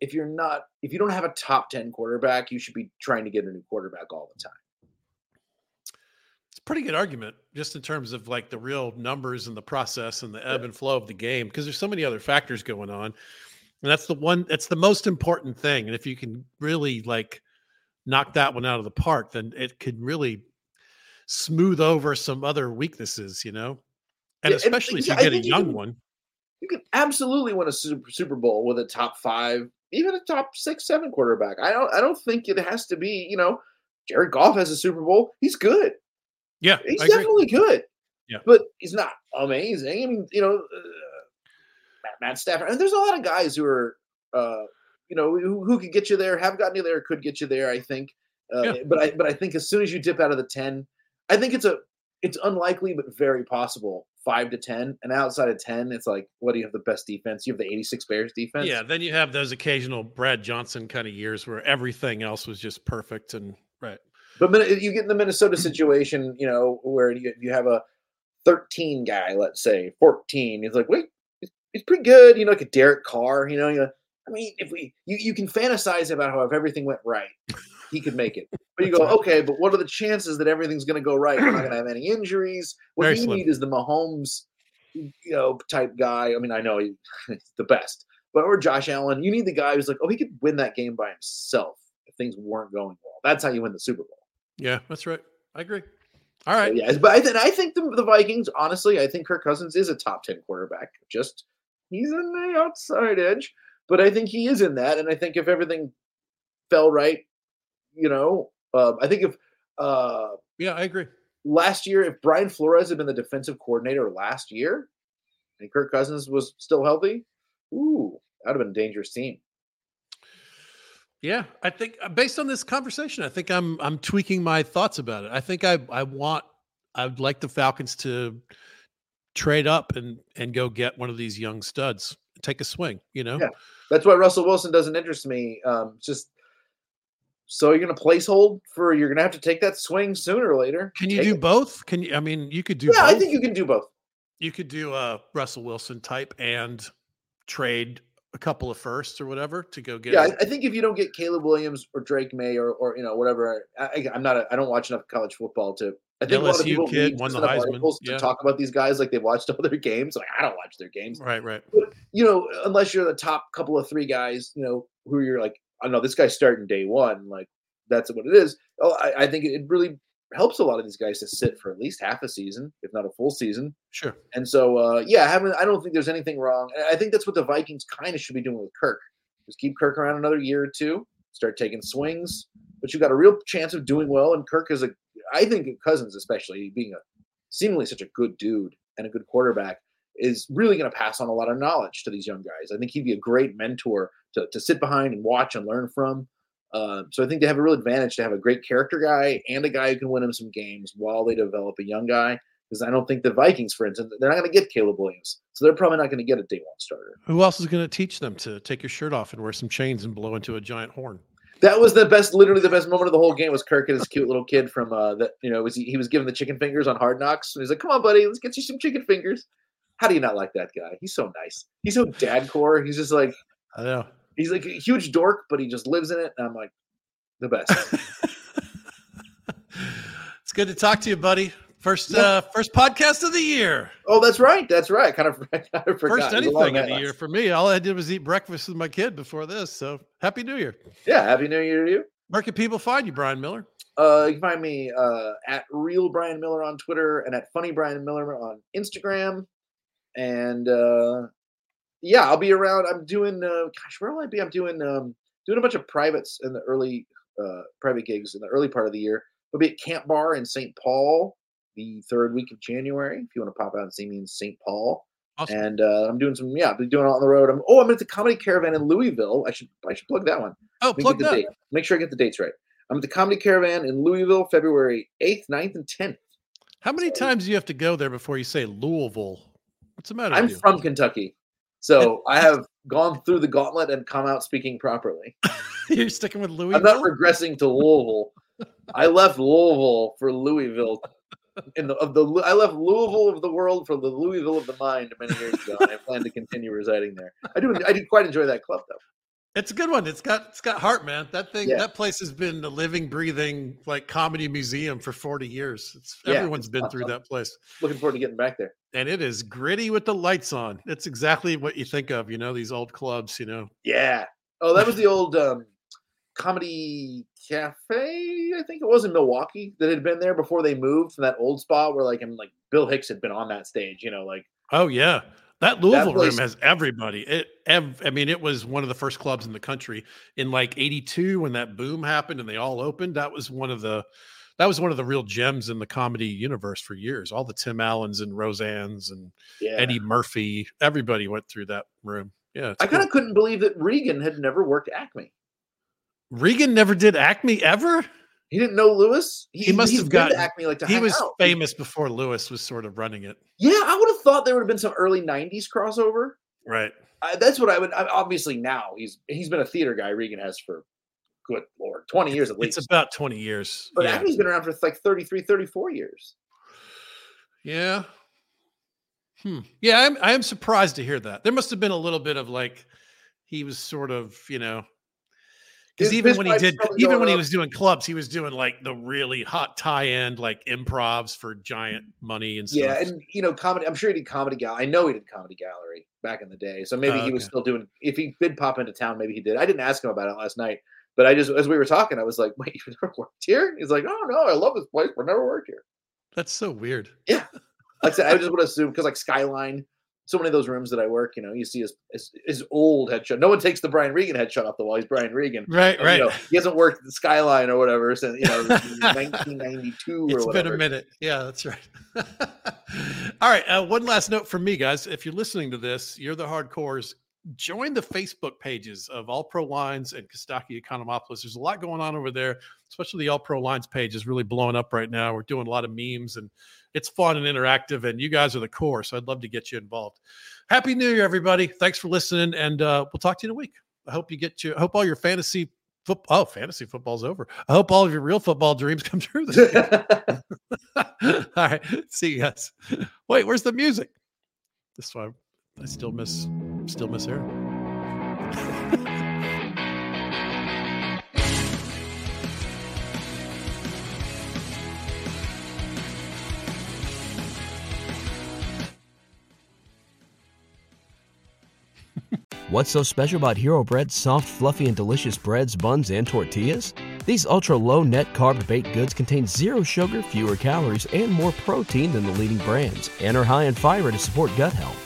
if you're not if you don't have a top 10 quarterback, you should be trying to get a new quarterback all the time. It's a pretty good argument, just in terms of like the real numbers and the process and the ebb and flow of the game, because there's so many other factors going on. And that's the one that's the most important thing. And if you can really like knock that one out of the park, then it could really smooth over some other weaknesses, you know? And Yeah, and especially if you yeah, get a think you young can- one. You can absolutely win a Super, Super Bowl with a top 5, even a top 6 7 quarterback. I don't I don't think it has to be, you know, Jared Goff has a Super Bowl. He's good. Yeah, He's I agree. definitely good. Yeah. But he's not amazing. I mean, you know, uh, Matt, Matt Stafford. And there's a lot of guys who are, uh, you know, who, who could get you there, have gotten you there, could get you there. I think. Uh, Yeah. But I but I think as soon as you dip out of the ten, I think it's a it's unlikely but very possible five to ten. And outside of ten, it's like, what do you have the best defense? You have the '86 Bears defense. Yeah, then you have those occasional Brad Johnson kind of years where everything else was just perfect and right. But you get in the Minnesota situation, you know, where you, you have a 13 guy, let's say 14. He's like, wait, he's, he's pretty good. You know, like a Derek Carr. You know, you know, I mean, if we you, you can fantasize about how if everything went right, he could make it. But you go, okay, but what are the chances that everything's going to go right? We're not going to have any injuries. What Very you slim. need is the Mahomes, you know, type guy. I mean, I know he's the best, but or Josh Allen. You need the guy who's like, oh, he could win that game by himself. if things weren't going well. That's how you win the Super Bowl. Yeah, that's right. I agree. All right. So, yeah, but I, th- I think the, the Vikings, honestly, I think Kirk Cousins is a top 10 quarterback. Just he's in the outside edge, but I think he is in that. And I think if everything fell right, you know, uh, I think if uh, Yeah, I agree. last year, if Brian Flores had been the defensive coordinator last year and Kirk Cousins was still healthy, ooh, that would have been a dangerous team. Yeah, I think uh, based on this conversation, I think I'm I'm tweaking my thoughts about it. I think I I want I'd like the Falcons to trade up and and go get one of these young studs, take a swing. You know, Yeah. That's why Russell Wilson doesn't interest me. Um, just so you're going to place hold for you're going to have to take that swing sooner or later. can you Take do it. both? Can you? I mean, you could do. Yeah, both. I think you can do both. you could do a Russell Wilson type and trade a couple of firsts or whatever to go get. Yeah, I think if you don't get Caleb Williams or Drake Maye or or you know whatever, I, I, I'm not. A, I don't watch enough college football to. I think a lot of LSU people kid won the Heisman, yeah. to talk about these guys like they've watched all their games. Like I don't watch their games. right, right. you know, unless you're the top couple of three guys, you know, who you're like, I know this guy's starting day one, like that's what it is. Oh, I, I think it really helps a lot of these guys to sit for at least half a season, if not a full season. Sure. And so, uh, yeah, I haven't. I don't think there's anything wrong. I think that's what the Vikings kind of should be doing with Kirk. Just keep Kirk around another year or two, start taking swings, but you've got a real chance of doing well. And Kirk is a, I think Cousins, especially being a seemingly such a good dude and a good quarterback, is really going to pass on a lot of knowledge to these young guys. I think he'd be a great mentor to, to sit behind and watch and learn from. Uh, so I think they have a real advantage to have a great character guy and a guy who can win them some games while they develop a young guy. Because I don't think the Vikings, for instance, they're not going to get Caleb Williams, so they're probably not going to get a day one starter. Who else is going to teach them to take your shirt off and wear some chains and blow into a giant horn? That was the best, literally the best moment of the whole game was Kirk and his cute little kid from uh that you know was he, he was given the chicken fingers on Hard Knocks and he's like, "Come on, buddy, let's get you some chicken fingers." How do you not like that guy? He's so nice. He's so dad core. He's just like I know. He's like a huge dork, but he just lives in it. And I'm like, the best. it's good to talk to you, buddy. First, Yeah. uh, first podcast of the year. oh, that's right. That's right. Kind of, kind of forgot. First There's a lot anything of the year for me. All I did was eat breakfast with my kid before this. So happy New Year. Yeah. Happy New Year to you. Where can people find you, Bryan Miller? Uh, you can find me uh, at real Bryan Miller on Twitter and at funny Bryan Miller on Instagram. And uh, yeah, I'll be around. I'm doing. Uh, gosh, where will I be? I'm doing um, doing a bunch of privates in the early uh, private gigs in the early part of the year. I'll be at Camp Bar in St. Paul the third week of January. If you want to pop out and see me in St. Paul, Awesome. and uh, I'm doing some. Yeah, I'll be doing it on the road. I'm. Oh, I'm at the Comedy Caravan in Louisville. I should. I should plug that one. oh, Let plug that. date. Make sure I get the dates right. I'm at the Comedy Caravan in Louisville, February 8th, 9th, and 10th. How many times do you have to go there before you say Louisville? What's the matter? I'm from Kentucky. So I have gone through the gauntlet and come out speaking properly. You're sticking with Louisville. I'm not regressing to Louisville. I left Louisville for Louisville. In the of the I left Louisville of the world for the Louisville of the mind many years ago, and I plan to continue residing there. I do I do quite enjoy that club though. It's a good one. It's got it's got heart, man. That thing, Yeah. that place has been a living, breathing like comedy museum for 40 years. It's Yeah, everyone's it's been through that place. Looking forward to getting back there. And it is gritty with the lights on. It's exactly what you think of, you know, these old clubs, you know. Yeah. Oh, that was the old um, comedy cafe. I think it was in Milwaukee that had been there before they moved from that old spot where like and like Bill Hicks had been on that stage. You know, like Oh yeah. That Louisville place- room has everybody. It ev- I mean, it was one of the first clubs in the country in like 82 when that boom happened and they all opened. That was one of the that was one of the real gems in the comedy universe for years. All the Tim Allens and Roseannes and yeah. Eddie Murphy, everybody went through that room. Yeah. I kind cool. of couldn't believe that Regan had never worked Acme. Regan never did Acme ever. He didn't know Lewis. He must have gotten- Acme like to He was out. famous before Lewis was sort of running it. Yeah, I would have thought there would have been some early '90s crossover. Right. I, that's what I would. I, obviously, now he's he's been a theater guy. Regan has for good lord, 20 years at least. It's about 20 years. but yeah. Acme's been around for like 33, 34 years. Yeah. Hmm. Yeah, I'm I am surprised to hear that. There must have been a little bit of like he was sort of, you know, because even when he did even when he was doing clubs, he was doing like the really hot tie-end like improvs for giant money and stuff. Yeah, and you know, comedy. I'm sure he did comedy gallery. I know he did comedy gallery back in the day. So maybe Oh, he was okay. still doing. If he did pop into town, maybe he did. I didn't ask him about it last night. But I just, as we were talking, I was like, "Wait, you never worked here?" He's like, "Oh no, I love this place, but never worked here." That's so weird. Like I said, I just would assume because like Skyline, so many of those rooms that I work, you know, you see his his, his old headshot. No one takes the Brian Regan headshot off the wall. He's Brian Regan. Right, And, right. You know, he hasn't worked at the Skyline or whatever since you know 1992 or It's whatever. been a minute. Yeah, that's right. All right. Uh, one last note from me, guys. If you're listening to this, you're the hardcores. Join the Facebook pages of All Pro Lines and Kostaki Economopoulos. There's a lot going on over there, especially the All Pro Lines page is really blowing up right now. We're doing a lot of memes and it's fun and interactive, and you guys are the core. So I'd love to get you involved. Happy New Year, everybody. Thanks for listening, and uh, we'll talk to you in a week. I hope you get you. I hope all your fantasy football. Oh, fantasy football's over. I hope all of your real football dreams come true this year. All right. See you guys. Wait, where's the music? This one I still miss still miss Aaron. What's so special about Hero Bread's soft, fluffy, and delicious breads, buns, and tortillas? These ultra low net carb baked goods contain zero sugar, fewer calories, and more protein than the leading brands, and are high in fiber to support gut health.